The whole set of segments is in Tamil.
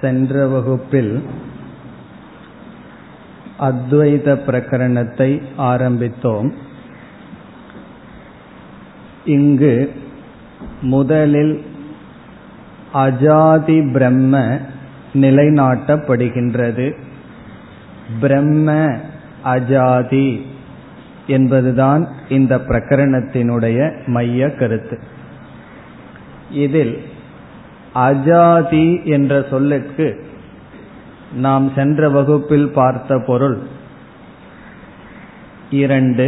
சென்ற வகுப்பில் அத்வைத பிரகரணத்தை ஆரம்பித்தோம். இங்கு முதலில் அஜாதி பிரம்ம நிலைநாட்டப்படுகின்றது. பிரம்ம அஜாதி என்பதுதான் இந்த பிரகரணத்தினுடைய மைய கருத்து. இதில் அஜாதி என்ற சொல்லுக்கு நாம் சென்ற வகுப்பில் பார்த்த பொருள். இரண்டு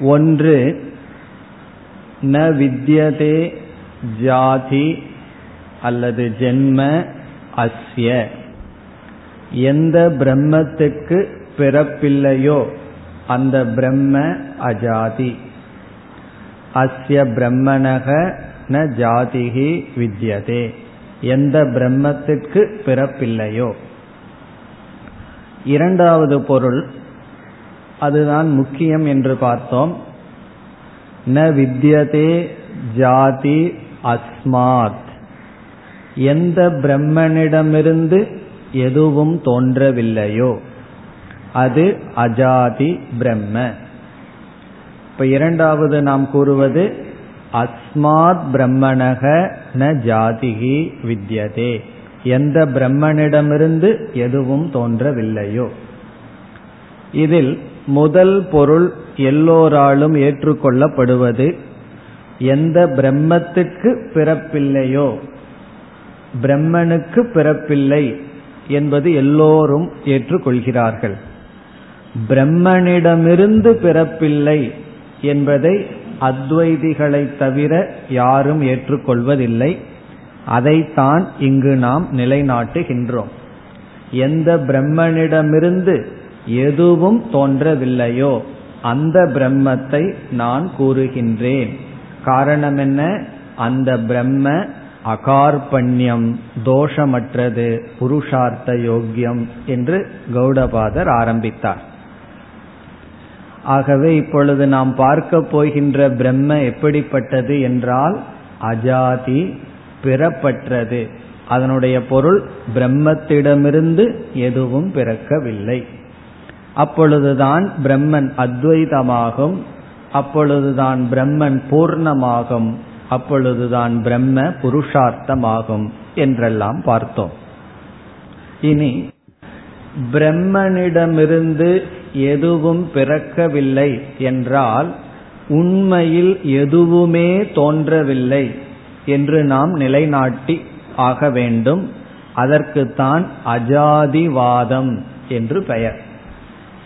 ஒன்று ந வித்யதே ஜாதி அல்லது ஜென்ம அஸ்ய. எந்த பிரம்மத்துக்கு பிறப்பில்லையோ அந்த பிரம்ம அஜாதி. அஸ்ய பிரம்மணக ந ஜாதிகி வித்யதே. எந்த பிரம்மத்திற்கு பிறப்பில்லையோ. இரண்டாவது பொருள் அதுதான் முக்கியம் என்று பார்த்தோம். ந வித்யதே ஜாதி அஸ்மாத். எந்த பிரம்மனிடமிருந்து எதுவும் தோன்றவில்லையோ. அது அஜாதி பிரம்ம. இப்ப இரண்டாவது நாம் கூறுவது அஸ்மாத் பிரம்மணக ந ஜாதிகி வித்யதே. எந்த பிரம்மனிடமிருந்து எதுவும் தோன்றவில்லையோ. இதில் முதல் பொருள் எல்லோராலும் ஏற்றுக்கொள்ளப்படுவது எந்த பிரம்மத்துக்கு பிறப்பில்லையோ. பிரம்மனுக்கு பிறப்பில்லை என்பது எல்லோரும் ஏற்றுக்கொள்கிறார்கள். பிரம்மனிடமிருந்து பிறப்பில்லை என்பதை அத்வைதிகளை தவிர யாரும் ஏற்றுக்கொள்வதில்லை. அதைத்தான் இங்கு நாம் நிலைநாட்டுகின்றோம். எந்த பிரம்மனிடமிருந்து எதுவும் தோன்றவில்லையோ அந்த பிரம்மத்தை நான் கூறுகின்றேன். காரணம் என்ன அந்த பிரம்ம அகார்பண்யம் தோஷமற்றது புருஷார்த்த யோக்கியம் என்று கௌடபாதர் ஆரம்பித்தார். ஆகவே இப்பொழுது நாம் பார்க்க போகின்ற பிரம்ம எப்படிப்பட்டது என்றால் அஜாதி பிறப்பற்றது. அதனுடைய பொருள் பிரம்மத்திடமிருந்து எதுவும் பிறக்கவில்லை. அப்பொழுதுதான் பிரம்மன் அத்வைதமாகும் அப்பொழுதுதான் பிரம்மன் பூர்ணமாகும் அப்பொழுதுதான் பிரம்ம புருஷார்த்தமாகும் என்றெல்லாம் பார்த்தோம். இனி பிரம்மனிடமிருந்து எதுவும் பிறக்கவில்லை என்றால் உண்மையில் எதுவுமே தோன்றவில்லை என்று நாம் நிலைநாட்டி ஆக வேண்டும். அதற்குத்தான் அஜாதிவாதம் என்று பெயர்.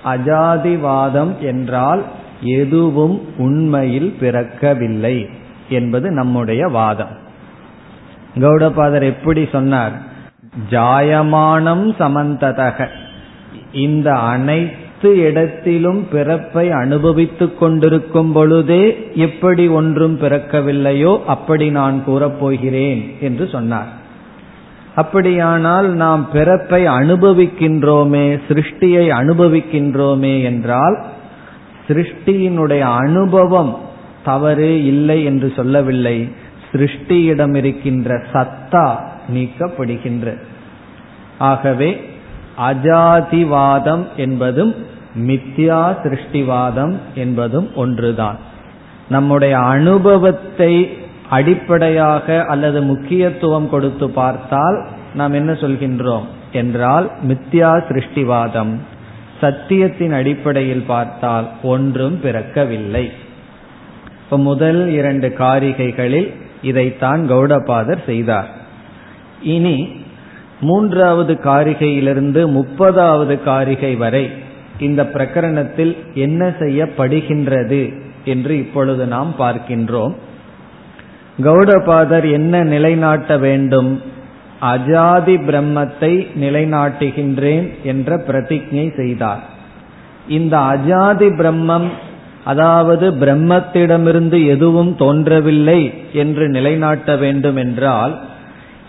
அஜாதிவாதம் என்றால் எதுவும் உண்மையில் பிறக்கவில்லை என்பது நம்முடைய வாதம். கௌடபாதர் எப்படி சொன்னார்? ஜாயமானம் சமந்ததக. இந்த அனைத்து இடத்திலும் பிறப்பை அனுபவித்துக் கொண்டிருக்கும் பொழுதே எப்படி ஒன்றும் பிறக்கவில்லையோ அப்படி நான் கூறப்போகிறேன் என்று சொன்னார். அப்படியானால் நாம் பிறப்பை அனுபவிக்கின்றோமே சிருஷ்டியை அனுபவிக்கின்றோமே என்றால் சிருஷ்டியினுடைய அனுபவம் தவறு இல்லை என்று சொல்லவில்லை. சிருஷ்டியிடம் இருக்கின்ற சத்தா நீக்கப்படுகின்ற. ஆகவே அஜாதிவாதம் என்பதும் மித்யா சிருஷ்டிவாதம் என்பதும் ஒன்றுதான். நம்முடைய அனுபவத்தை அடிப்படையாக அல்லது முக்கியத்துவம் கொடுத்து பார்த்தால் நாம் என்ன சொல்கின்றோம் என்றால் மித்யா சிருஷ்டிவாதம். சத்தியத்தின் அடிப்படையில் பார்த்தால் ஒன்றும் பிறக்கவில்லை. இப்ப முதல் இரண்டு காரிகைகளில் இதைத்தான் கௌடபாதர் செய்தார். இனி மூன்றாவது காரிகையிலிருந்து முப்பதாவது காரிகை வரை இந்த பிரகரணத்தில் என்ன செய்யப்படுகின்றது என்று இப்பொழுது நாம் பார்க்கின்றோம். கௌடபாதர் என்ன நிலைநாட்ட வேண்டும்? அஜாதி பிரம்மத்தை நிலைநாட்டுகின்றேன் என்ற பிரதிஜை செய்தார். இந்த அஜாதி பிரம்மம் அதாவது பிரம்மத்திடமிருந்து எதுவும் தோன்றவில்லை என்று நிலைநாட்ட வேண்டும் என்றால்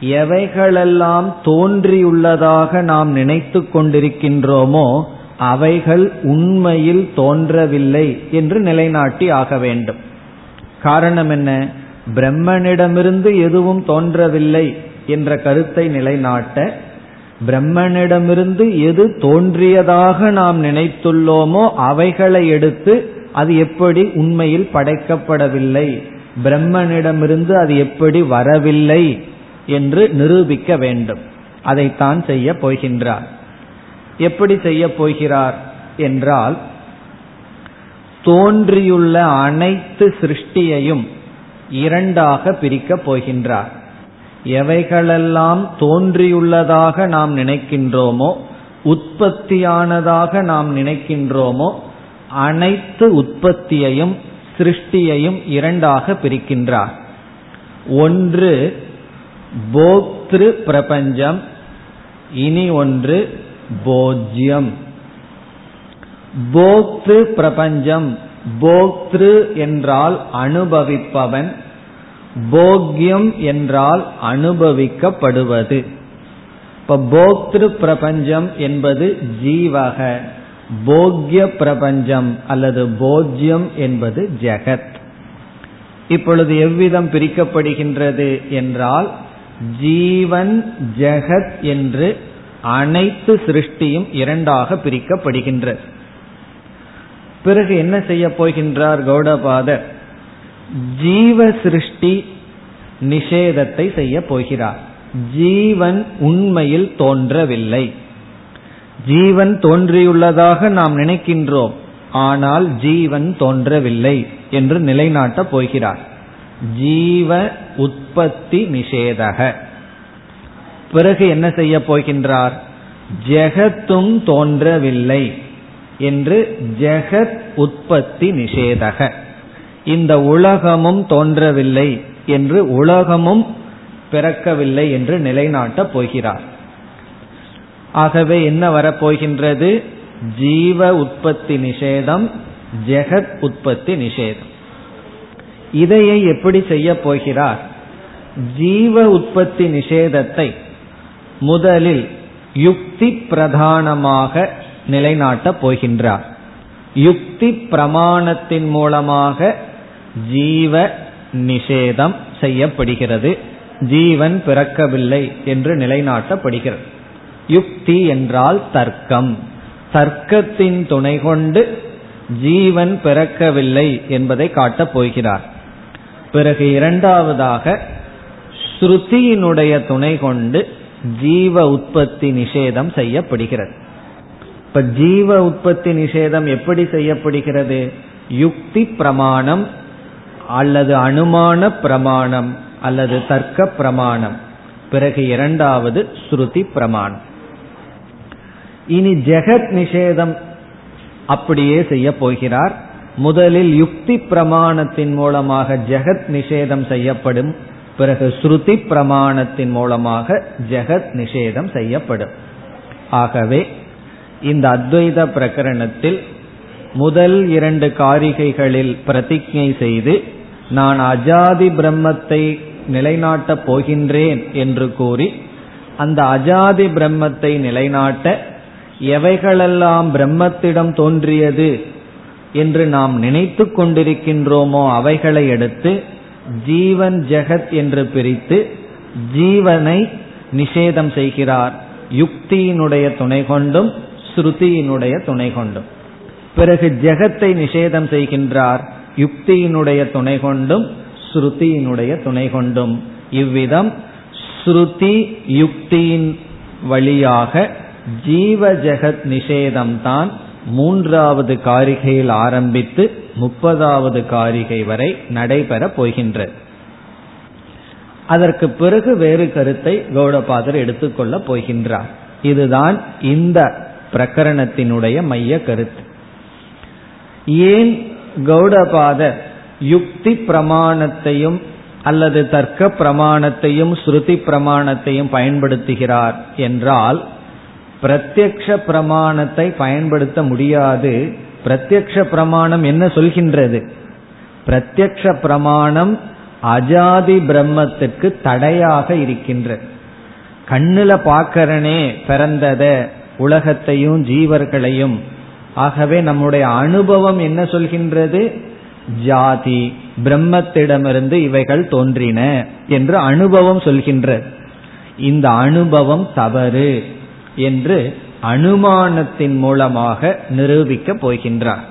எவைகளெல்லாம் தோன்றியுள்ளதாக நாம் நினைத்து கொண்டிருக்கின்றோமோ அவைகள் உண்மையில் தோன்றவில்லை என்று நிலைநாட்டி ஆக வேண்டும். காரணம் என்ன? பிரம்மனிடமிருந்து எதுவும் தோன்றவில்லை என்ற கருத்தை நிலைநாட்ட பிரம்மனிடமிருந்து எது தோன்றியதாக நாம் நினைத்துள்ளோமோ அவைகளை எடுத்து அது எப்படி உண்மையில் படைக்கப்படவில்லை? பிரம்மனிடமிருந்து அது எப்படி வரவில்லை? என்று நிரூபிக்க வேண்டும். அதைத்தான் செய்ய போகின்றார். எப்படி செய்ய போகிறார் என்றால் தோன்றியுள்ள அனைத்து சிருஷ்டியையும் இரண்டாக பிரிக்கப் போகின்றார். எவைகளெல்லாம் தோன்றியுள்ளதாக நாம் நினைக்கின்றோமோ உற்பத்தியானதாக நாம் நினைக்கின்றோமோ அனைத்து உற்பத்தியையும் சிருஷ்டியையும் இரண்டாக பிரிக்கின்றார். ஒன்று போக்திரு பிரபஞ்சம் இனி ஒன்று போஜ்யம். போக்து பிரபஞ்சம் போக்திரு என்றால் அனுபவிப்பவன் போக்யம் என்றால் அனுபவிக்கப்படுவது. இப்ப போக்திரு பிரபஞ்சம் என்பது ஜீவக போக்ய பிரபஞ்சம் அல்லது போஜ்யம் என்பது ஜெகத். இப்பொழுது எவ்விதம் பிரிக்கப்படுகின்றது என்றால் ஜீவன் ஜெகத் என்று அனைத்து சிருஷ்டியும் இரண்டாக பிரிக்கப்படுகின்றது பிறகு என்ன செய்ய போகின்றார் கௌடபாதர்? ஜீவ சிருஷ்டி நிஷேதத்தை செய்ய போகிறார். ஜீவன் உண்மையில் தோன்றவில்லை. ஜீவன் தோன்றியுள்ளதாக நாம் நினைக்கின்றோம். ஆனால் ஜீவன் தோன்றவில்லை என்று நிலைநாட்டப் போகிறார். ஜீவ உற்பத்தி நிஷேதக. பிறகு என்ன செய்ய போகின்றார்? ஜெகத்தும் தோன்றவில்லை என்று ஜெகத் உற்பத்தி நிஷேதக. இந்த உலகமும் தோன்றவில்லை என்று உலகமும் பிறக்கவில்லை என்று நிலைநாட்டப் போகிறார். ஆகவே என்ன வரப்போகின்றது? ஜீவ உற்பத்தி நிஷேதம் ஜெகத் உற்பத்தி நிஷேதம். இதையை எப்படி செய்ய போகிறார்? ஜீவ உற்பத்தி நிஷேதத்தை முதலில் யுக்தி பிரதானமாக நிலைநாட்டப் போகின்றார். யுக்தி பிரமாணத்தின் மூலமாக ஜீவ நிஷேதம் செய்யப்படுகிறது. ஜீவன் பிறக்கவில்லை என்று நிலைநாட்டப்படுகிறது. யுக்தி என்றால் தர்க்கம். தர்க்கத்தின் துணை கொண்டு ஜீவன் பிறக்கவில்லை என்பதை காட்டப் போகிறார். பிறகு இரண்டாவதாக ஸ்ருதியினுடைய துணை கொண்டு ஜீவ உற்பத்தி நிஷேதம் செய்யப்படுகிறது. இப்ப ஜீவ உற்பத்தி நிஷேதம் எப்படி செய்யப்படுகிறது? யுக்தி பிரமாணம் அல்லது அனுமான பிரமாணம் அல்லது தர்க்க பிரமாணம். பிறகு இரண்டாவது ஸ்ருதி பிரமாணம். இனி ஜெகத் நிஷேதம் அப்படியே செய்ய போகிறார். முதலில் யுக்தி பிரமாணத்தின் மூலமாக ஜெகத் நிஷேதம் செய்யப்படும். பிறகு ஸ்ருதி பிரமாணத்தின் மூலமாக ஜெகத் நிஷேதம் செய்யப்படும். ஆகவே இந்த அத்வைத பிரகரணத்தில் முதல் இரண்டு காரிகைகளில் பிரதிஜை செய்து நான் அஜாதி பிரம்மத்தை நிலைநாட்டப் போகின்றேன் என்று கூறி அந்த அஜாதி பிரம்மத்தை நிலைநாட்ட எவைகளெல்லாம் பிரம்மத்திடம் தோன்றியது என்று நாம் நினைத்து கொண்டிருக்கின்றோமோ அவைகளை எடுத்து ஜீவன் ஜெகத் என்று பிரித்து ஜீவனை நிஷேதம் செய்கிறார். யுக்தியினுடைய துணை கொண்டும் ஸ்ருதியினுடைய துணை கொண்டும். பிறகு ஜெகத்தை நிஷேதம் செய்கின்றார். யுக்தியினுடைய துணை கொண்டும் ஸ்ருதியினுடைய துணை கொண்டும். இவ்விதம் ஸ்ருதி யுக்தியின் வழியாக ஜீவ ஜெகத் நிஷேதம்தான் மூன்றாவது காரிகையில் ஆரம்பித்து முப்பதாவது காரிகை வரை நடைபெறப் போகின்றது அதற்கு பிறகு வேறு கருத்தை கௌடபாதர் எடுத்துக்கொள்ளப் போகின்றார். இதுதான் இந்த பிரகரணத்தினுடைய மைய கருத்து. ஏன் கௌடபாதர் யுக்தி பிரமாணத்தையும் அல்லது தர்க்க பிரமாணத்தையும் ஸ்ருதி பிரமாணத்தையும் பயன்படுத்துகிறார் என்றால் பிரத்யக்ஷ பிரமாணத்தை பயன்படுத்த முடியாது. பிரத்யக்ஷ பிரமாணம் என்ன சொல்கின்றது? பிரத்யக்ஷ பிரமாணம் அஜாதி பிரம்மத்துக்கு தடையாக இருக்கின்ற. கண்ணுல பாக்கிறனே பிறந்தத உலகத்தையும் ஜீவர்களையும். ஆகவே நம்முடைய அனுபவம் என்ன சொல்கின்றது? ஜாதி பிரம்மத்திடமிருந்து இவைகள் தோன்றின என்று அனுபவம் சொல்கின்றது இந்த அனுபவம் தவறு. என்று அனுமானத்தின் மூலமாக நிரூபிக்க போகின்றார்.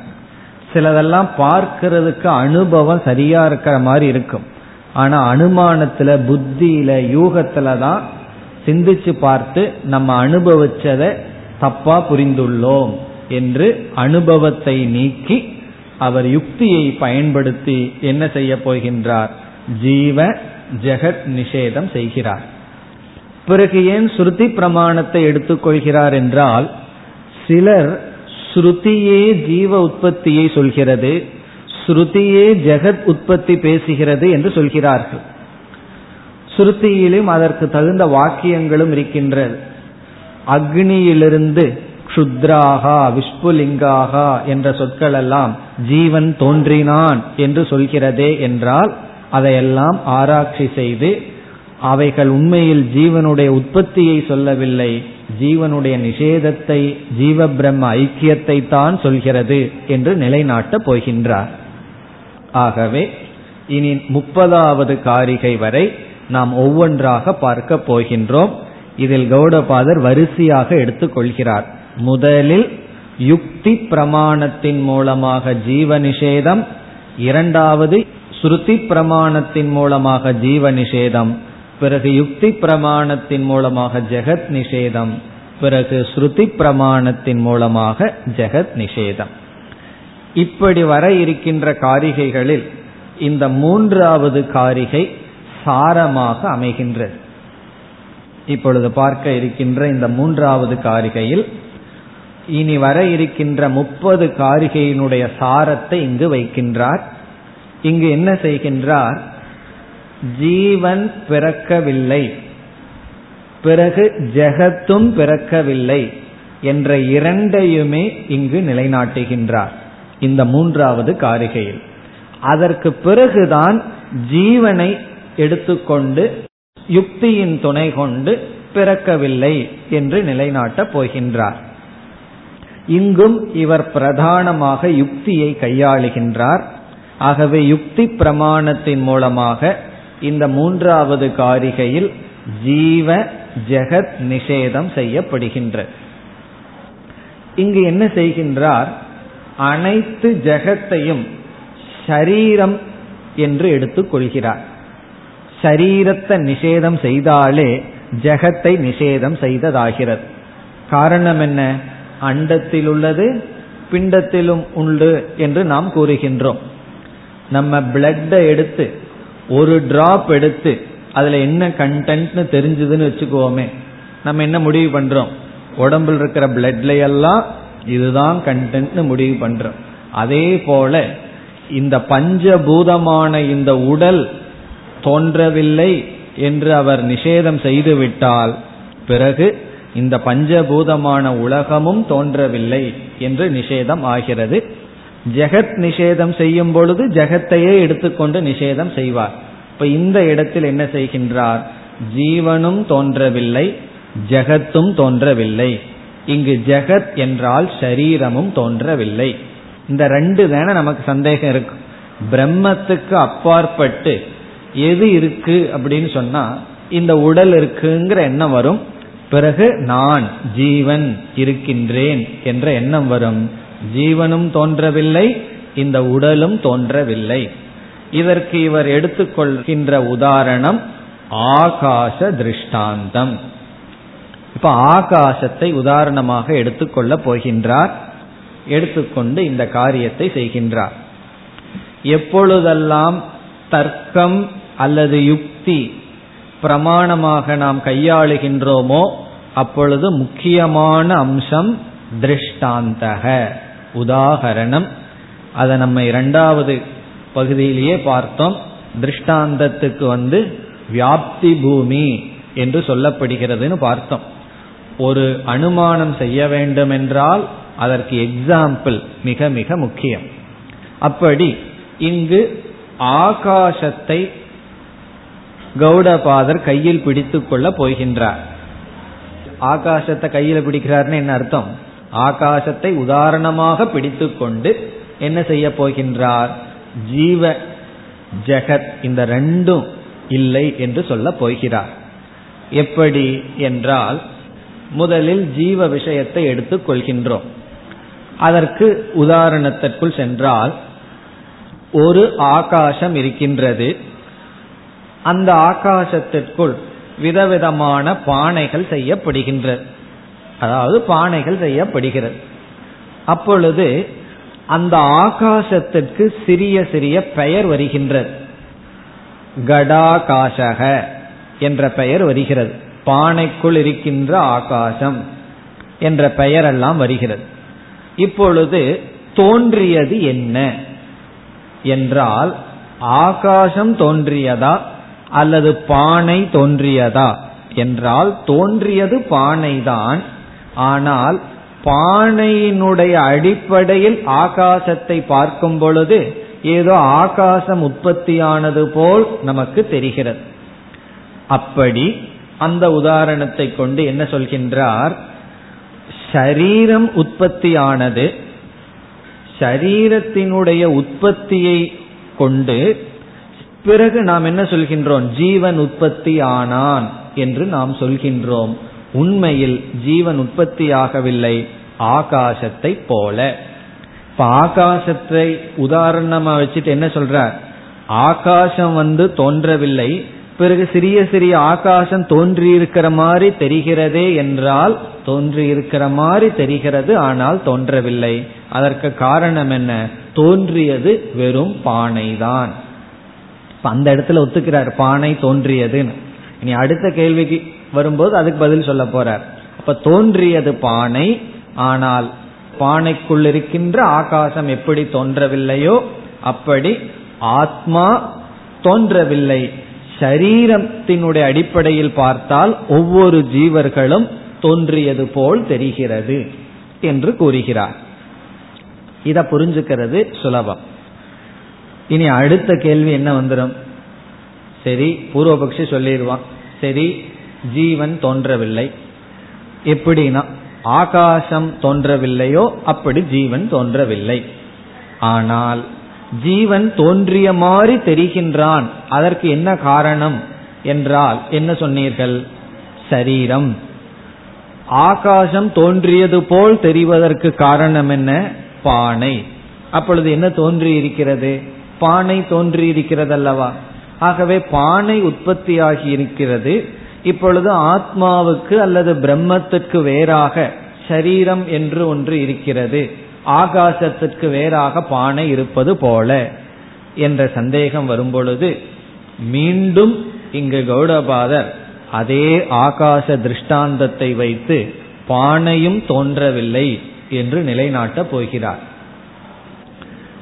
சிலதெல்லாம் பார்க்கிறதுக்கு அனுபவம் சரியா இருக்கிற மாதிரி இருக்கும். ஆனா அனுமானத்துல புத்தியில யூகத்துல தான் சிந்திச்சு பார்த்து நம்ம அனுபவிச்சதை தப்பா புரிந்துள்ளோம் என்று அனுபவத்தை நீக்கி அவர் யுக்தியை பயன்படுத்தி என்ன செய்ய போகின்றார்? ஜீவ ஜெகத் நிஷேதம் செய்கிறார். பிறகு ஏன் ஸ்ருதி பிரமாணத்தை எடுத்துக்கொள்கிறார் என்றால் சிலர் ஸ்ருதியே ஜீவ உற்பத்தியை சொல்கிறது ஸ்ருதியே ஜெகத் உற்பத்தி பேசுகிறது என்று சொல்கிறார்கள். ஸ்ருதியிலும் அதற்கு தகுந்த வாக்கியங்களும் இருக்கின்றது. அக்னியிலிருந்து க்ஷுத்ராகா விஷ்புலிங்காகா என்ற சொற்கள் எல்லாம் ஜீவன் தோன்றினான் என்று சொல்கிறதே என்றால் அதையெல்லாம் ஆராய்ச்சி செய்து அவைகள் உண்மையில் ஜீவனுடைய உற்பத்தியை சொல்லவில்லை. ஜீவனுடைய நிஷேதத்தை ஜீவ பிரம்ம ஐக்கியத்தை தான் சொல்கிறது என்று நிலைநாட்டப் போகின்றார். ஆகவே இனி முப்பதாவது காரிகை வரை நாம் ஒவ்வொன்றாக பார்க்க போகின்றோம். இதில் கௌடபாதர் வரிசையாக எடுத்துக்கொள்கிறார் முதலில் யுக்தி பிரமாணத்தின் மூலமாக ஜீவ நிஷேதம். இரண்டாவது ஸ்ருதி பிரமாணத்தின் மூலமாக ஜீவ நிஷேதம். பிறகு யுக்தி பிரமாணத்தின் மூலமாக ஜெகத் நிஷேதம் பிறகு ஸ்ருதி பிரமாணத்தின் மூலமாக ஜெகத் நிஷேதம். இப்படி வர இருக்கின்ற காரிகைகளில் இந்த மூன்றாவது காரிகை சாரமாக அமைகின்றது. இப்பொழுது பார்க்க இருக்கின்ற இந்த மூன்றாவது காரிகையில் இனி வர இருக்கின்ற முப்பது காரிகையினுடைய சாரத்தை இங்கு வைக்கின்றார். இங்கு என்ன செய்கின்றார்? ஜீவன் பிறக்கவில்லை. பிறகு ஜெகத்தும் பிறக்கவில்லை என்ற இரண்டையுமே இங்கு நிலைநாட்டுகின்றார். இந்த மூன்றாவது காரிகையில். அதற்கு பிறகுதான் ஜீவனை எடுத்துக்கொண்டு யுக்தியின் துணை கொண்டு பிறக்கவில்லை என்று நிலைநாட்டப் போகின்றார். இங்கும் இவர் பிரதானமாக யுக்தியை கையாளுகின்றார். ஆகவே யுக்தி பிரமாணத்தின் மூலமாக இந்த மூன்றாவது காரிகையில் ஜீவ ஜெகத் நிஷேதம் செய்யப்படுகின்றது இங்கு என்ன செய்கின்றார்? அனைத்து ஜெகத்தையும் ஷரீரம் என்று எடுத்துக் கொள்கிறார். ஷரீரத்தை நிஷேதம் செய்தாலே ஜெகத்தை நிஷேதம் செய்ததாகிறது. காரணம் என்ன? அண்டத்தில் உள்ளது பிண்டத்திலும் உண்டு என்று நாம் கூறுகின்றோம். நம்ம பிளட்டை எடுத்து ஒரு டிராப் எடுத்து அதுல என்ன கண்டென்ட்னு தெரிஞ்சதுன்னு வச்சுக்கோமே நம்ம என்ன முடிவு பண்றோம்? உடம்புல இருக்கிற பிளட்ல எல்லாம் இதுதான் கண்டென்ட்னு முடிவு பண்றோம். அதே போல இந்த பஞ்சபூதமான இந்த உடல் தோன்றவில்லை என்று அவர் நிஷேதம் செய்துவிட்டால் பிறகு இந்த பஞ்சபூதமான உலகமும் தோன்றவில்லை என்று நிஷேதம் ஆகிறது. ஜெகத் நிஷேதம் செய்யும் பொழுது ஜெகத்தையே எடுத்துக்கொண்டு நிஷேதம் செய்வார். இப்ப இந்த இடத்தில் என்ன செய்கின்றார்? ஜீவனும் தோன்றவில்லை ஜெகத்தும் தோன்றவில்லை. இங்கு ஜெகத் என்றால் ஷரீரமும் தோன்றவில்லை. இந்த ரெண்டு தானே நமக்கு சந்தேகம் இருக்கு. பிரம்மத்துக்கு அப்பாற்பட்டு எது இருக்கு அப்படின்னு சொன்னா இந்த உடல் இருக்குங்கிற எண்ணம் வரும். பிறகு நான் ஜீவன் இருக்கின்றேன் என்ற எண்ணம் வரும். ஜீவனும் தோன்றவில்லை இந்த உடலும் தோன்றவில்லை. இதற்கு இவர் எடுத்துக்கொள்கின்ற உதாரணம் ஆகாச திருஷ்டாந்தம். இப்ப ஆகாசத்தை உதாரணமாக எடுத்துக்கொள்ள போகின்றார் எடுத்துக்கொண்டு இந்த காரியத்தை செய்கின்றார். எப்பொழுதெல்லாம் தர்க்கம் அல்லது யுக்தி பிரமாணமாக நாம் கையாளுகின்றோமோ அப்பொழுது முக்கியமான அம்சம் திருஷ்டாந்தக. உதாகரணம். அதை நம்ம இரண்டாவது பகுதியிலேயே பார்த்தோம். திருஷ்டாந்தத்துக்கு வந்து வியாப்தி பூமி என்று சொல்லப்படுகிறதுன்னு பார்த்தோம். ஒரு அனுமானம் செய்ய வேண்டும் என்றால் அதற்கு எக்ஸாம்பிள் மிக மிக முக்கியம். அப்படி இங்கு ஆகாசத்தை கௌடபாதர் கையில் பிடித்து கொள்ள போகின்றார். ஆகாசத்தை கையில் பிடிக்கிறார்னு என்ன அர்த்தம்? ஆகாசத்தை உதாரணமாக பிடித்துக்கொண்டு என்ன செய்ய போகின்றார்? ஜீவ ஜெகத் இந்த ரெண்டும் இல்லை என்று சொல்ல போகிறார். எப்படி என்றால் முதலில் ஜீவ விஷயத்தை எடுத்துக் கொள்கின்றோம். அதற்கு உதாரணத்திற்குள் சென்றால் ஒரு ஆகாசம் இருக்கின்றது. அந்த ஆகாசத்திற்குள் விதவிதமான பானைகள் செய்யப்படுகின்றது அதாவது பானைகள் செய்யப்படுகிறது. அப்பொழுது அந்த ஆகாசத்திற்கு சிறிய சிறிய பெயர் வருகின்றது. கடாகாசக என்ற பெயர் வருகிறது. பானைக்குள் இருக்கின்ற ஆகாசம் என்ற பெயரெல்லாம் வருகிறது. இப்பொழுது தோன்றியது என்ன என்றால் ஆகாசம் தோன்றியதா அல்லது பானை தோன்றியதா என்றால் தோன்றியது பானைதான் ஆனால் பானையினுடைய அடிப்படையில் ஆகாசத்தை பார்க்கும் பொழுது ஏதோ ஆகாசம் உற்பத்தியானது போல் நமக்கு தெரிகிறது. அப்படி அந்த உதாரணத்தை கொண்டு என்ன சொல்கின்றார்? சரீரம் உற்பத்தியானது சரீரத்தினுடைய உற்பத்தியை கொண்டு பிறகு நாம் என்ன சொல்கின்றோம்? ஜீவன் உற்பத்தி ஆனான் என்று நாம் சொல்கின்றோம். உண்மையில் ஜீவன் உற்பத்தியாகவில்லை ஆகாசத்தை போல. இப்ப ஆகாசத்தை உதாரணமா வச்சுட்டு என்ன சொல்றார் ஆகாசம் வந்து தோன்றவில்லை பிறகு சிறிய சிறிய ஆகாசம் தோன்றியிருக்கிற மாதிரி தெரிகிறதே என்றால் தோன்றியிருக்கிற மாதிரி தெரிகிறது ஆனால் தோன்றவில்லை. அதற்கு காரணம் என்ன? தோன்றியது வெறும் பானைதான். அந்த இடத்துல ஒத்துக்கிறார் பானை தோன்றியதுன்னு. இனி அடுத்த கேள்விக்கு வரும்போது அதுக்கு பதில் சொல்ல போறார். அப்ப தோன்றியது பானை ஆனால் பானைக்குள் இருக்கின்ற ஆகாசம் எப்படி தோன்றவில்லையோ அப்படி ஆத்மா தோன்றவில்லை. சரீரத்தினுடைய அடிப்படையில் பார்த்தால் ஒவ்வொரு ஜீவர்களும் தோன்றியது போல் தெரிகிறது என்று கூறுகிறார். இத புரிஞ்சுக்கிறது சுலபம். இனி அடுத்த கேள்வி என்ன வந்துடும் சரி பூர்வபக்ஷி சொல்லிடுவான். சரி ஜீவன் தோன்றவில்லை. எப்படின்னா ஆகாசம் தோன்றவில்லையோ அப்படி ஜீவன் தோன்றவில்லை. ஆனால் ஜீவன் தோன்றிய மாதிரி தெரிகின்றான். அதற்கு என்ன காரணம் என்றால் என்ன சொன்னீர்கள்? சரீரம். ஆகாசம் தோன்றியது போல் தெரிவதற்கு காரணம் என்ன? பானை. அப்பொழுது என்ன தோன்றி இருக்கிறது பானை தோன்றி இருக்கிறது அல்லவா ஆகவே பானை உற்பத்தியாகி இருக்கிறது இப்பொழுது ஆத்மாவுக்கு அல்லது பிரம்மத்துக்கு வேறாக சரீரம் என்று ஒன்று இருக்கிறது. ஆகாசத்திற்கு வேறாக பானை இருப்பது போல என்ற சந்தேகம் வரும்பொழுது மீண்டும் இங்கு கௌடபாதர் அதே ஆகாச திருஷ்டாந்தத்தை வைத்து பானையும் தோன்றவில்லை என்று நிலைநாட்டப் போகிறார்.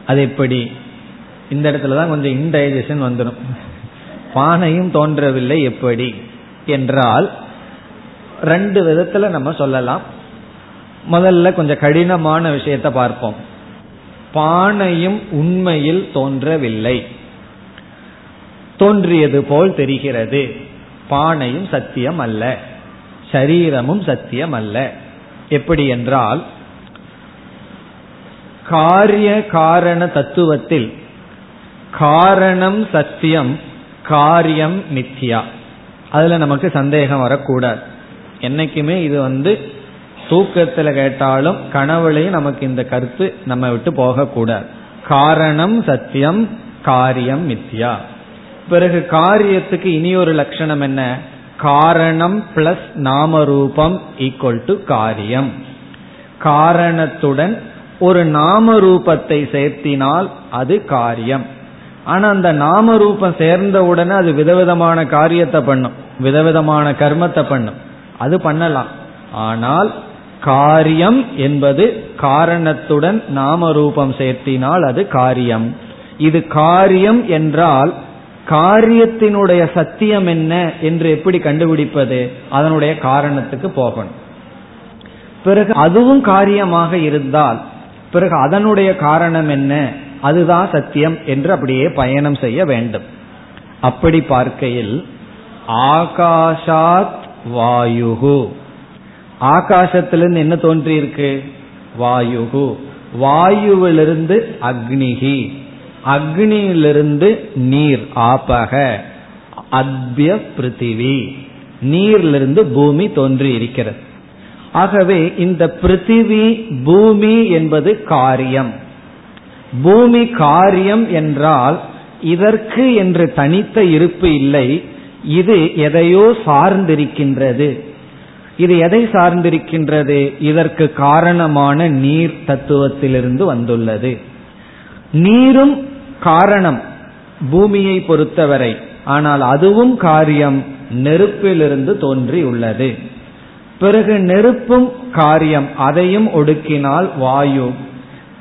அது எப்படி? இந்த இடத்துல தான் கொஞ்சம் இன்டைஜஷன் வந்துடும் பானையும் தோன்றவில்லை எப்படி? என்றால் ரெண்டு விதத்துல நம்ம சொல்லலாம். முதல்ல கொஞ்சம் கடினமான விஷயத்தை பார்ப்போம். பானையும் உண்மையில் தோன்றவில்லை. தோன்றியது போல் தெரிகிறது. பானையும் சத்தியம் அல்ல. சரீரமும் சத்தியம் அல்ல. எப்படி என்றால் காரிய காரண தத்துவத்தில் காரணம் சத்தியம் காரியம் மித்யா. அதுல நமக்கு சந்தேகம் வரக்கூடாது. என்னைக்குமே இது வந்து தூக்கத்துல கேட்டாலும் கனவுலையும் நமக்கு இந்த கருத்து நம்ம விட்டு போகக்கூடாது. காரணம் சத்தியம் காரியம் மித்யா. பிறகு காரியத்துக்கு இனி ஒரு லட்சணம் என்ன? காரணம் பிளஸ் நாமரூபம் ஈக்குவல் டு காரியம். காரணத்துடன் ஒரு நாம ரூபத்தை சேர்த்தினால் அது காரியம். ஆனா அந்த நாம ரூபம் சேர்ந்த உடனே அது விதவிதமான காரியத்தை பண்ணும். விதவிதமான கர்மத்தை பண்ணும். அது பண்ணலாம். ஆனால் காரியம் என்பது காரணத்துடன் நாம ரூபம் சேர்த்தினால் அது காரியம். இது காரியம் என்றால் காரியத்தினுடைய சத்தியம் என்ன என்று எப்படி கண்டுபிடிப்பது? அதனுடைய காரணத்துக்கு போகணும். பிறகு அதுவும் காரியமாக இருந்தால் பிறகு அதனுடைய காரணம் என்ன? அதுதான் சத்தியம் என்று அப்படியே பயணம் செய்ய வேண்டும். அப்படி பார்க்கையில் ஆகாஷாத் வாயுகு ஆகாசத்திலிருந்து என்ன தோன்றி இருக்கு வாயுகு வாயுவிலிருந்து அக்னிகி அக்னியிலிருந்து நீர் ஆபக. அத்ய பிருத்திவி. நீரிலிருந்து பூமி தோன்றி இருக்கிறது ஆகவே இந்த பிருத்திவி பூமி என்பது காரியம். பூமி காரியம் என்றால் இதற்கு என்று தனித்த இருப்பு இல்லை. இது எதையோ சார்ந்திருக்கின்றது. இது எதை சார்ந்திருக்கின்றது? இதற்கு காரணமான நீர் தத்துவத்திலிருந்து வந்துள்ளது. நீரும் காரணம் பூமியை பொறுத்தவரை. ஆனால் அதுவும் காரியம் நெருப்பிலிருந்து தோன்றியுள்ளது. பிறகு நெருப்பும் காரியம் அதையும் ஒடுக்கினால் வாயு.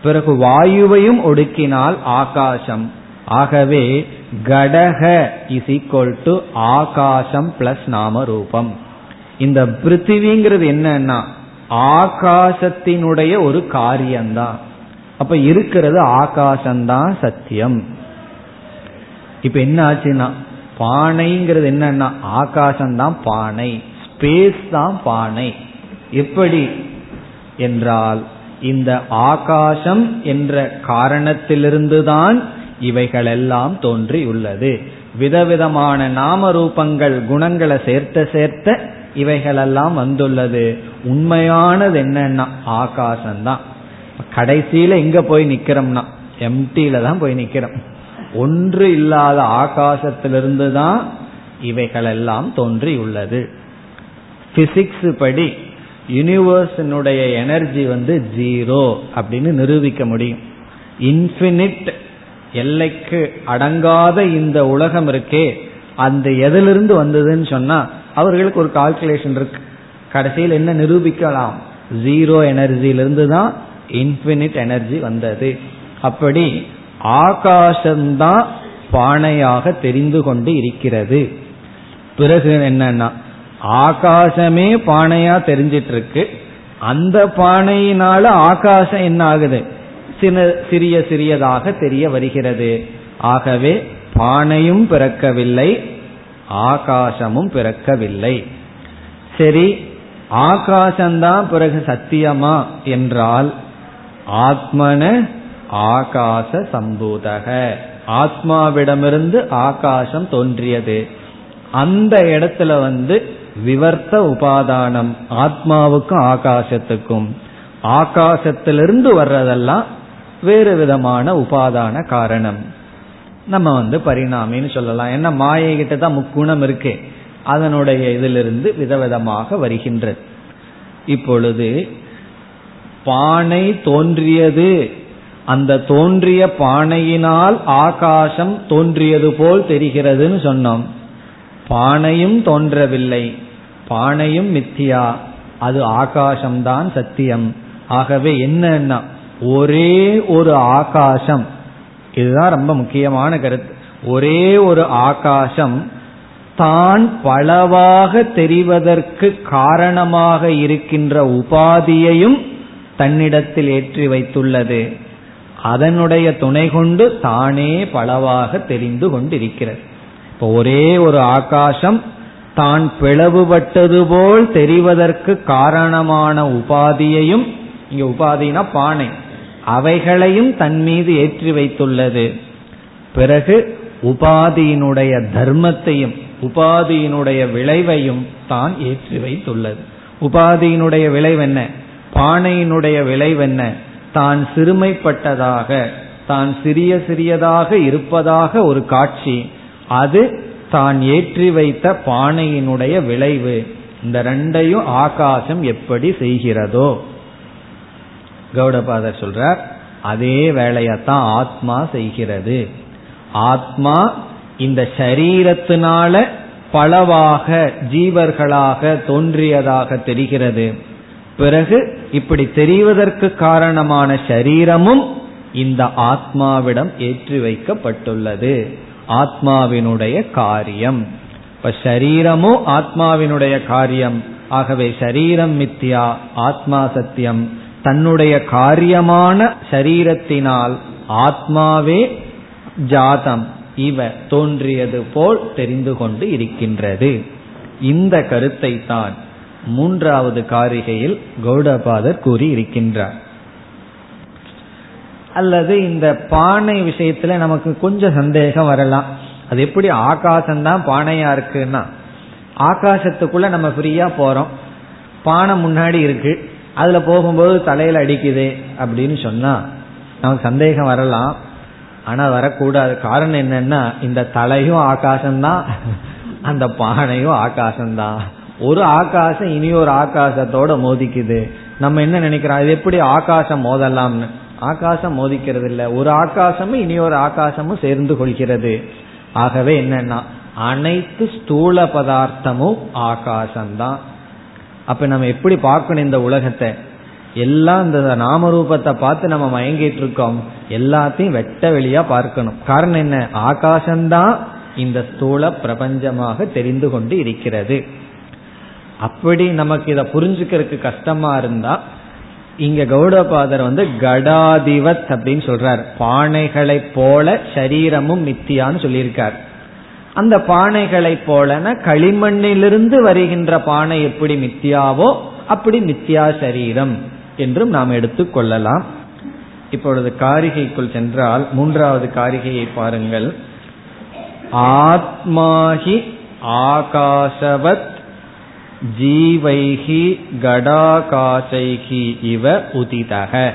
பிறகு வாயுவையும் ஒடுக்கினால் ஆகாசம். ஆகவே கடக இஸ் ஈக்வல் டு ஆகாசம் பிளஸ் நாம ரூபம் இந்த பிருத்திவிங்கிறது என்னன்னா ஆகாசத்தினுடைய ஒரு காரியம்தான். அப்ப இருக்கிறது ஆகாசம்தான் சத்தியம். இப்ப என்ன ஆச்சுன்னா பானைங்கிறது என்னன்னா ஆகாசம்தான் பானை ஸ்பேஸ் தான் பானை. எப்படி? என்றால் இந்த ஆகாசம் என்ற காரணத்திலிருந்துதான் இவைகளெல்லாம் தோன்றியுள்ளது. விதவிதமான நாம ரூபங்கள் குணங்களை சேர்த்த சேர்த்த இவைகளெல்லாம் வந்துள்ளது. உண்மையானது என்னன்னா ஆகாசம்தான். கடைசியில எங்க போய் நிக்கிறோம்னா எம்டியில தான் போய் நிக்கிறோம். ஒன்று இல்லாத ஆகாசத்திலிருந்து தான் இவைகளெல்லாம் தோன்றியுள்ளது. பிசிக்ஸ் படி யூனிவர்ஸினுடைய எனர்ஜி வந்து ஜீரோ அப்படின்னு நிரூபிக்க முடியும். இன்ஃபினிட் எல்லைக்கு அடங்காத இந்த உலகம் இருக்கே அந்த எதிலிருந்து வந்ததுன்னு சொன்னா அவர்களுக்கு ஒரு கால்குலேஷன் இருக்கு. கடைசியில் என்ன நிரூபிக்கலாம்? ஜீரோ எனர்ஜியிலிருந்து தான் இன்ஃபினிட் எனர்ஜி வந்தது. அப்படி ஆகாசம்தான் பானையாக தெரிந்து கொண்டு இருக்கிறது. பிறகு என்னன்னா ஆகாசமே பானையா தெரிஞ்சிட்டு இருக்கு அந்த பானையினால ஆகாசம் என்ன ஆகுது சின்ன சிறிய சிறியதாக தெரிய வருகிறது. ஆகவே பானையும் பிறக்கவில்லை ஆகாசமும் பிறக்கவில்லை. சரி ஆகாசம்தான் பிறகு சத்தியமா என்றால் ஆத்மன ஆகாச சம்பூதக. ஆத்மாவிடமிருந்து ஆகாசம் தோன்றியது. அந்த இடத்துல வந்து விவர்த்த உபாதானம் ஆத்மாவுக்கும் ஆகாசத்துக்கும். ஆகாசத்திலிருந்து வர்றதெல்லாம் வேறு விதமான உபாதான காரணம். நம்ம வந்து பரிணாமின்னு சொல்லலாம். ஏன்னா மாயை கிட்ட தான் முக்குணம் இருக்கு. அதனுடைய இதிலிருந்து விதவிதமாக வருகின்றது. இப்பொழுது பானை தோன்றியது. அந்த தோன்றிய பானையினால் ஆகாசம் தோன்றியது போல் தெரிகிறதுன்னு சொன்னோம். பானையும் தோன்றவில்லை. பானையும் மித்தியா. அது ஆகாசம்தான் சத்தியம். ஆகவே என்னன்னா ஒரே ஒரு ஆகாசம். இதுதான் ரொம்ப முக்கியமான கருத்து. ஒரே ஒரு ஆகாசம் தான் பலவாக தெரிவதற்கு காரணமாக இருக்கின்ற உபாதியையும் தன்னிடத்தில் ஏற்றி வைத்துள்ளது. அதனுடைய துணை கொண்டு தானே பலவாக தெரிந்து கொண்டிருக்கிறது. இப்போ ஒரே ஒரு ஆகாசம் தான் பிளவுபட்டது போல் தெரிவதற்கு காரணமான உபாதியையும் இங்க உபாதினா பானை அவைகளையும் தன் மீது ஏற்றி வைத்துள்ளது. பிறகு உபாதியினுடைய தர்மத்தையும் உபாதியினுடைய விளைவையும் தான் ஏற்றி வைத்துள்ளது. உபாதியினுடைய விளைவு என்ன பானையினுடைய விளைவு என்ன தான் சிறுமைப்பட்டதாக தான் சிறிய சிறியதாக இருப்பதாக ஒரு காட்சி. அது தான் ஏற்றி வைத்த பானையினுடைய விளைவு. இந்த ரெண்டையும் ஆகாசம் எப்படி செய்கிறதோ. கௌடபாதர் சொல்றார் அதே வேலையத்தான் ஆத்மா செய்கிறது. ஆத்மா இந்த சரீரத்தினால பலவாக ஜீவர்களாக தோன்றியதாக தெரிகிறது. பிறகு இப்படி தெரிவதற்கு காரணமான சரீரமும் இந்த ஆத்மாவிடம் ஏற்றி வைக்கப்பட்டுள்ளது. ஆத்மாவினுடைய காரியம். இப்ப சரீரமும் ஆத்மாவினுடைய காரியம். ஆகவே சரீரம் மித்தியா ஆத்மா சத்தியம். தன்னுடைய காரியமான சரீரத்தினால் ஆத்மாவே ஜாதம். இவ தோன்றியது போல் தெரிந்து கொண்டு இருக்கின்றது. இந்த கருத்தை தான் மூன்றாவது காரிகையில் கௌடபாதர் கூறி இருக்கின்றார் அல்லது இந்த பானை விஷயத்துல நமக்கு கொஞ்சம் சந்தேகம் வரலாம். அது எப்படி ஆகாசம்தான் பானையா இருக்குன்னா ஆகாசத்துக்குள்ள நம்ம ஃப்ரீயா போறோம். பானை முன்னாடி இருக்கு. அதுல போகும்போது தலையில அடிக்குது அப்படின்னு சொன்னா நமக்கு சந்தேகம் வரலாம். ஆனா வரக்கூடாது. காரணம் என்னன்னா இந்த தலையும் ஆகாசம்தான் அந்த பானையும் ஆகாசம்தான். ஒரு ஆகாசம் இனி ஒரு ஆகாசத்தோட மோதிக்குது. நம்ம என்ன நினைக்கிறோம்? இது எப்படி ஆகாசம் மோதலாம்னு? ஆகாசம் மோதிக்கிறது இல்லை ஒரு ஆகாசமும் இனி ஒரு ஆகாசமும் சேர்ந்து கொள்கிறது. ஆகவே என்னன்னா அனைத்து ஸ்தூல பதார்த்தமும் ஆகாசம்தான். அப்ப நம்ம எப்படி பார்க்கணும் இந்த உலகத்தை? எல்லாம் இந்த நாமரூபத்தை பார்த்து நம்ம மயங்கிட்டு இருக்கோம். எல்லாத்தையும் வெட்ட வெளியா பார்க்கணும். காரணம் என்ன? ஆகாசம்தான் இந்த ஸ்தூல பிரபஞ்சமாக தெரிந்து கொண்டு இருக்கிறது. அப்படி நமக்கு இதை புரிஞ்சுக்கிறதுக்கு கஷ்டமா இருந்தா இங்க கௌடபாதர் வந்து கடாதிவத் அப்படின்னு சொல்றார். பானைகளை போல சரீரமும் மித்தியான்னு சொல்லியிருக்கார். அந்த பானைகளை போலன களிமண்ணிலிருந்து வருகின்ற பானை எப்படி மித்தியாவோ அப்படி மித்தியா சரீரம் என்றும் நாம் எடுத்துக்கொள்ளலாம் இப்பொழுது காரிகைக்குள் சென்றால் மூன்றாவது காரிகையை பாருங்கள். ஆத்மாஹி ஆகாசவத் ஜீவைகி கடாகாசைகி இவ உதிதக.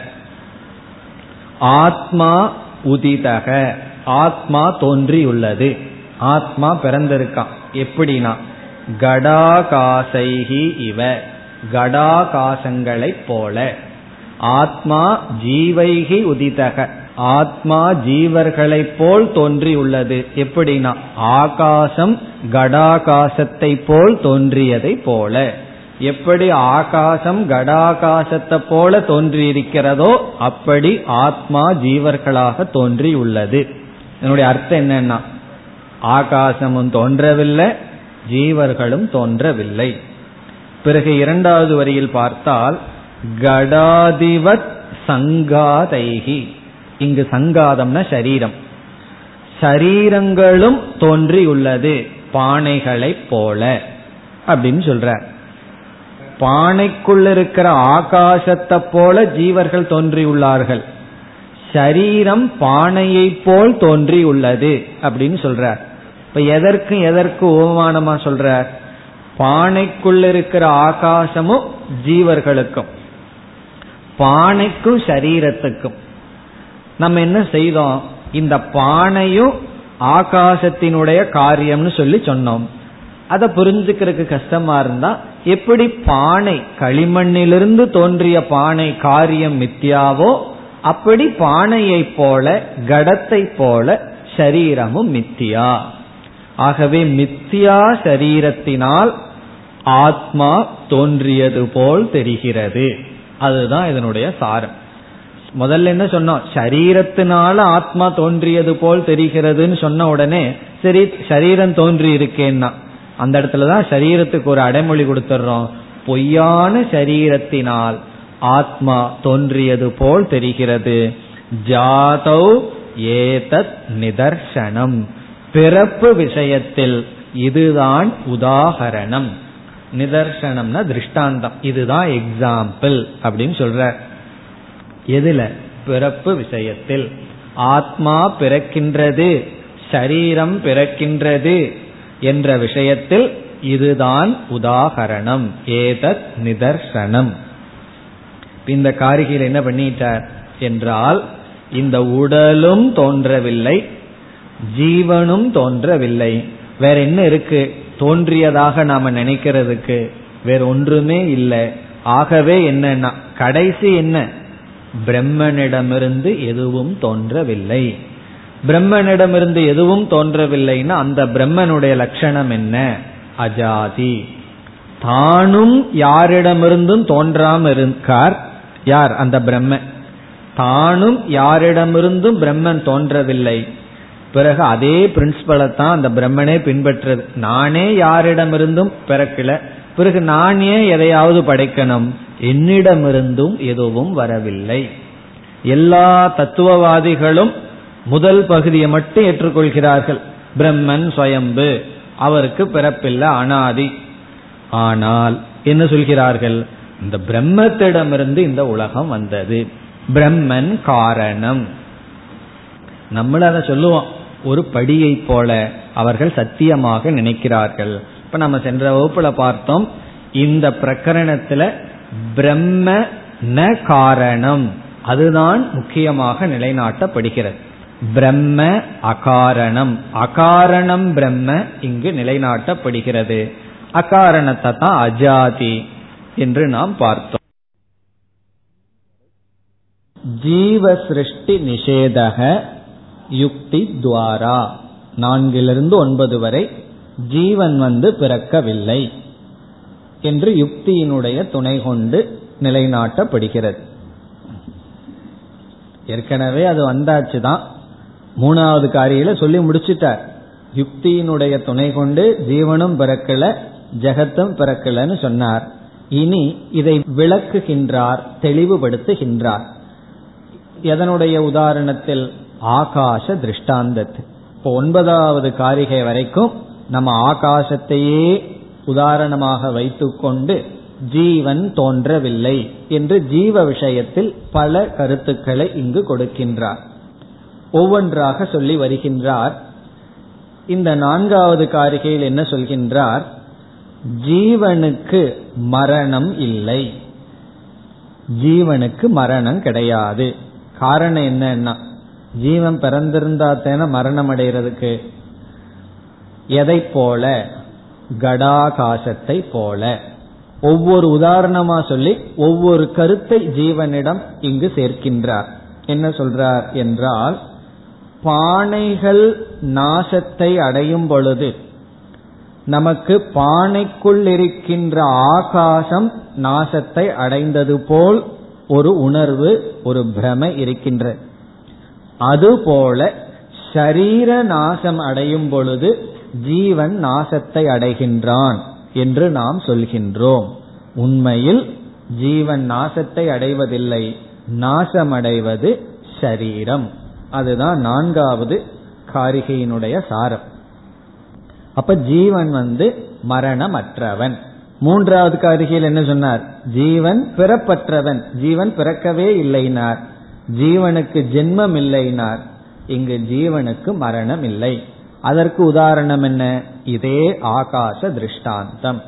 ஆத்மா உதிதக. ஆத்மா தோன்றியுள்ளது. ஆத்மா பிறந்திருக்கான். எப்படின்னா கடாகாசைகி இவ கடாகாசங்களைப் போல. ஆத்மா ஜீவைகி உதிதக. ஆத்மா ஜீவர்களைப் போல் தோன்றியுள்ளது. எப்படின்னா ஆகாசம் கடாகாசத்தை போல் தோன்றியதை போல. எப்படி ஆகாசம் கடாகாசத்தை போல தோன்றியிருக்கிறதோ அப்படி ஆத்மா ஜீவர்களாக தோன்றியுள்ளது. என்னுடைய அர்த்தம் என்னன்னா ஆகாசமும் தோன்றவில்லை ஜீவர்களும் தோன்றவில்லை. பிறகு இரண்டாவது வரியில் பார்த்தால் கடாதிவத் சங்காதைகி இங்கு சங்காதம்னா சரீரம். சரீரங்களும் தோன்றியுள்ளது பானைகளைப் போல அப்படின்னு சொல்ற. பானைக்குள்ள இருக்கிற ஆகாசத்தை போல ஜீவர்கள் தோன்றியுள்ளார்கள். சரீரம் பானையை போல் தோன்றியுள்ளது அப்படின்னு சொல்றார் இப்ப எதற்கு எதற்கு உபமானமா சொல்றார் பானைக்குள்ள இருக்கிற ஆகாசமும் ஜீவர்களுக்கும் பானைக்கும் சரீரத்துக்கும். நம்ம என்ன செய்தோம்? இந்த பானையும் ஆகாசத்தினுடைய காரியம்னு சொல்லி சொன்னோம். அதை புரிஞ்சுக்கிறதுக்கு கஷ்டமா இருந்தா எப்படி பானை களிமண்ணிலிருந்து தோன்றிய பானை காரியம் மித்தியாவோ அப்படி பானையை போல கடத்தை போல சரீரமும் மித்தியா. ஆகவே மித்தியா சரீரத்தினால் ஆத்மா தோன்றியது போல் தெரிகிறது. அதுதான் இதனுடைய சாரம். முதல்ல என்ன சொன்னோம்? சரீரத்தினால ஆத்மா தோன்றியது போல் தெரிகிறதுன்னு சொன்ன உடனே சரி சரீரம் தோன்றி இருக்கேன்னா அந்த இடத்துலதான் சரீரத்துக்கு ஒரு அடைமொழி கொடுத்துட்றோம். பொய்யான சரீரத்தினால் ஆத்மா தோன்றியது போல் தெரிகிறது. ஜாதௌ ஏதத் நிதர்சனம். பிறப்பு விஷயத்தில் இதுதான் உதாகரணம். நிதர்சனம்னா திருஷ்டாந்தம். இதுதான் எக்ஸாம்பிள் அப்படின்னு சொல்ற. எதுல? பிறப்பு விஷயத்தில். ஆத்மா பிறக்கின்றது சரீரம் பிறக்கின்றது என்ற விஷயத்தில் இதுதான் உதாகரணம் ஏதத் நிதர்சனம். இந்த காரிகையில் என்ன பண்ணிட்டார் என்றால் இந்த உடலும் தோன்றவில்லை ஜீவனும் தோன்றவில்லை. வேற என்ன இருக்கு? தோன்றியதாக நாம நினைக்கிறதுக்கு வேற ஒன்றுமே இல்லை. ஆகவே என்னன்னா கடைசி என்ன? பிரம்மனிடமிருந்து எதுவும் தோன்றவில்லை. பிரம்மனிடமிருந்து எதுவும் தோன்றவில்லைன்னா அந்த பிரம்மனுடைய லட்சணம் என்ன? அஜாதி. தானும் யாரிடமிருந்தும் தோன்றாம இருக்கார் யார்? அந்த பிரம்ம. தானும் யாரிடமிருந்தும் பிரம்மன் தோன்றவில்லை. பிறகு அதே பிரின்சிபலை தான் அந்த பிரம்மனே பின்பற்றது. நானே யாரிடமிருந்தும் பிறக்கல. பிறகு நான் ஏன் எதையாவது படைக்கணும்? என்னிடமிருந்தும் எதுவும் வரவில்லை. எல்லா தத்துவவாதிகளும் முதல் பகுதியை மட்டும் ஏற்றுக்கொள்கிறார்கள். பிரம்மன் சுயம்பு அவருக்கு பிறப்பில்லை அனாதி. ஆனால் என்ன சொல்கிறார்கள்? இந்த பிரம்மத்திடமிருந்து இந்த உலகம் வந்தது. பிரம்மன் காரணம். நம்மள அதை சொல்லுவோம். ஒரு படியை போல அவர்கள் சத்தியமாக நினைக்கிறார்கள். இப்ப நம்ம சென்ற வகுப்புல பார்த்தோம் இந்த பிரகரணத்துல பிரம்ம ந காரணம். அதுதான் முக்கியமாக நிலைநாட்டப்படுகிறது. பிரம்ம அகாரணம். அகாரணம் பிரம்ம இங்கு நிலைநாட்டப்படுகிறது. அகாரணத்தை தான் அஜாதி என்று நாம் பார்த்தோம். ஜீவ சிருஷ்டி நிஷேதக யுக்தி துவாரா. நான்கிலிருந்து ஒன்பது வரை ஜீவன் வந்து பிறக்கவில்லை. என்று யுக்தியினுடைய துணை கொண்டு நிலைநாட்டப்படுகிறது. ஏற்கனவே அது வந்தாச்சு தான் மூணாவது காரியில சொல்லி முடிச்சுட்டார். யுக்தியினுடைய துணை கொண்டு ஜீவனும் பிறக்கல ஜெகத்தும் பிறக்கலன்னு சொன்னார். இனி இதை விளக்குகின்றார் தெளிவுபடுத்துகின்றார். எதனுடைய உதாரணத்தில்? ஆகாச திருஷ்டாந்தத்து. இப்போ ஒன்பதாவது காரிகை வரைக்கும் நம்ம ஆகாசத்தையே உதாரணமாக வைத்துக்கொண்டு ஜீவன் தோன்றவில்லை என்று ஜீவ விஷயத்தில் பல கருத்துக்களை இங்கு கொடுக்கின்றார். ஒவ்வொன்றாக சொல்லி வருகின்றார். இந்த நான்காவது காரிகையில் என்ன சொல்கின்றார்? ஜீவனுக்கு மரணம் இல்லை. ஜீவனுக்கு மரணம் கிடையாது. காரணம் என்னன்னா ஜீவன் பிறந்திருந்தா தானே மரணம் அடைகிறதுக்கு. எதை போல? கடாகாசத்தை போல. ஒவ்வொரு உதாரணமா சொல்லி ஒவ்வொரு கருத்தை ஜீவனிடம் இங்கு சேர்க்கின்றார். என்ன சொல்றார் என்றால் பானைகள் நாசத்தை அடையும் பொழுது நமக்கு பானைக்குள் இருக்கின்ற ஆகாசம் நாசத்தை அடைந்தது போல் ஒரு உணர்வு ஒரு பிரமை இருக்கின்ற அதுபோல ஷரீர நாசம் அடையும் பொழுது ஜீவன் நாசத்தை அடைகின்றான் என்று நாம் சொல்கின்றோம். உண்மையில் ஜீவன் நாசத்தை அடைவதில்லை நாசமடைவது சரீரம். அதுதான் நான்காவது காரிகையினுடைய சாரம். அப்ப ஜீவன் வந்து மரணமற்றவன். மூன்றாவது காரிகையில் என்ன சொன்னார்? ஜீவன் பிறப்பற்றவன். ஜீவன் பிறக்கவே இல்லைனார். ஜீவனுக்கு ஜென்மம் இல்லைனார். இங்கு ஜீவனுக்கு மரணம் இல்லை. அதற்கு உதாரணம் என்ன? இதே ஆகாச திருஷ்டாந்தம்.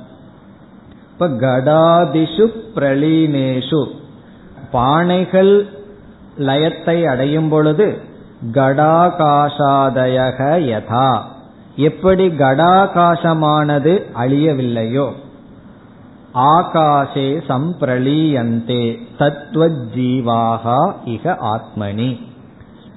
இப்ப கடாதிஷு பிரளீனேஷு. பானைகள் லயத்தை அடையும் பொழுது கடாகாசாதயக யதா. எப்படி கடாகாசமானது அழியவில்லையோ? ஆகாசே சம்பிரளீயந்தே தத்துவஜீவாகா இக ஆத்மனி.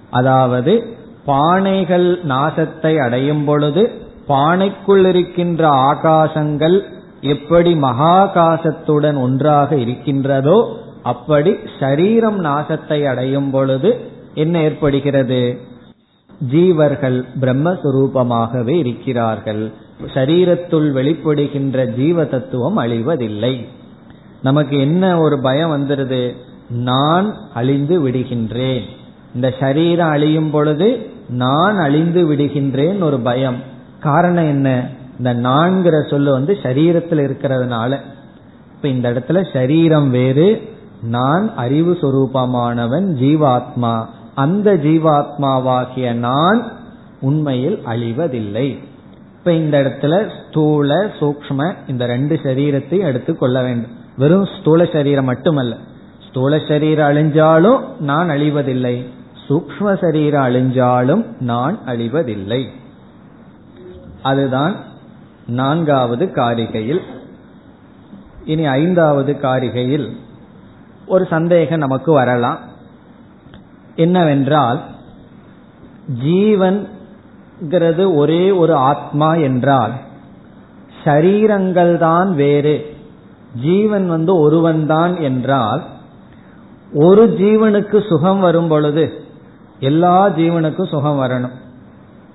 அதாவது பானைகள் நாசத்தை அடையும் பொழுது பானைக்குள் இருக்கின்ற ஆகாசங்கள் எப்படி மகாகாசத்துடன் ஒன்றாக இருக்கின்றதோ அப்படி சரீரம் நாசத்தை அடையும் பொழுது என்ன ஏற்படுகிறது? ஜீவர்கள் பிரம்மஸ்வரூபமாகவே இருக்கிறார்கள். சரீரத்துள் வெளிப்படுகின்ற ஜீவ தத்துவம் அழிவதில்லை. நமக்கு என்ன ஒரு பயம் வந்துருது? நான் அழிந்து விடுகின்றேன். இந்த சரீரம் அழியும் பொழுது நான் அழிந்து விடுகின்றேன் ஒரு பயம். காரணம் என்ன? இந்த நான்கிற சொல்லு வந்து சரீரத்தில் இருக்கிறதுனால. இப்ப இந்த இடத்துல சரீரம் வேறு நான் அறிவு சொரூபமானவன் ஜீவாத்மா. அந்த ஜீவாத்மாவாகிய நான் உண்மையில் அழிவதில்லை. இப்ப இந்த இடத்துல ஸ்தூல சூக்ம இந்த ரெண்டு சரீரத்தையும் எடுத்துக் கொள்ள வேண்டும். வெறும் ஸ்தூல சரீரம் மட்டுமல்ல. ஸ்தூல சரீரம் அழிஞ்சாலும் நான் அழிவதில்லை. சூக்ம சரீரம் அழிஞ்சாலும் நான் அழிவதில்லை. அதுதான் நான்காவது காரிகையில். இனி ஐந்தாவது காரிகையில் ஒரு சந்தேகம் நமக்கு வரலாம். என்னவென்றால் ஜீவன்கிறது ஒரே ஒரு ஆத்மா என்றால் சரீரங்கள் தான் வேறு. ஜீவன் வந்து ஒருவன்தான் என்றால் ஒரு ஜீவனுக்கு சுகம் வரும் பொழுது எல்லா ஜீவனுக்கும் சுகம் வரணும்.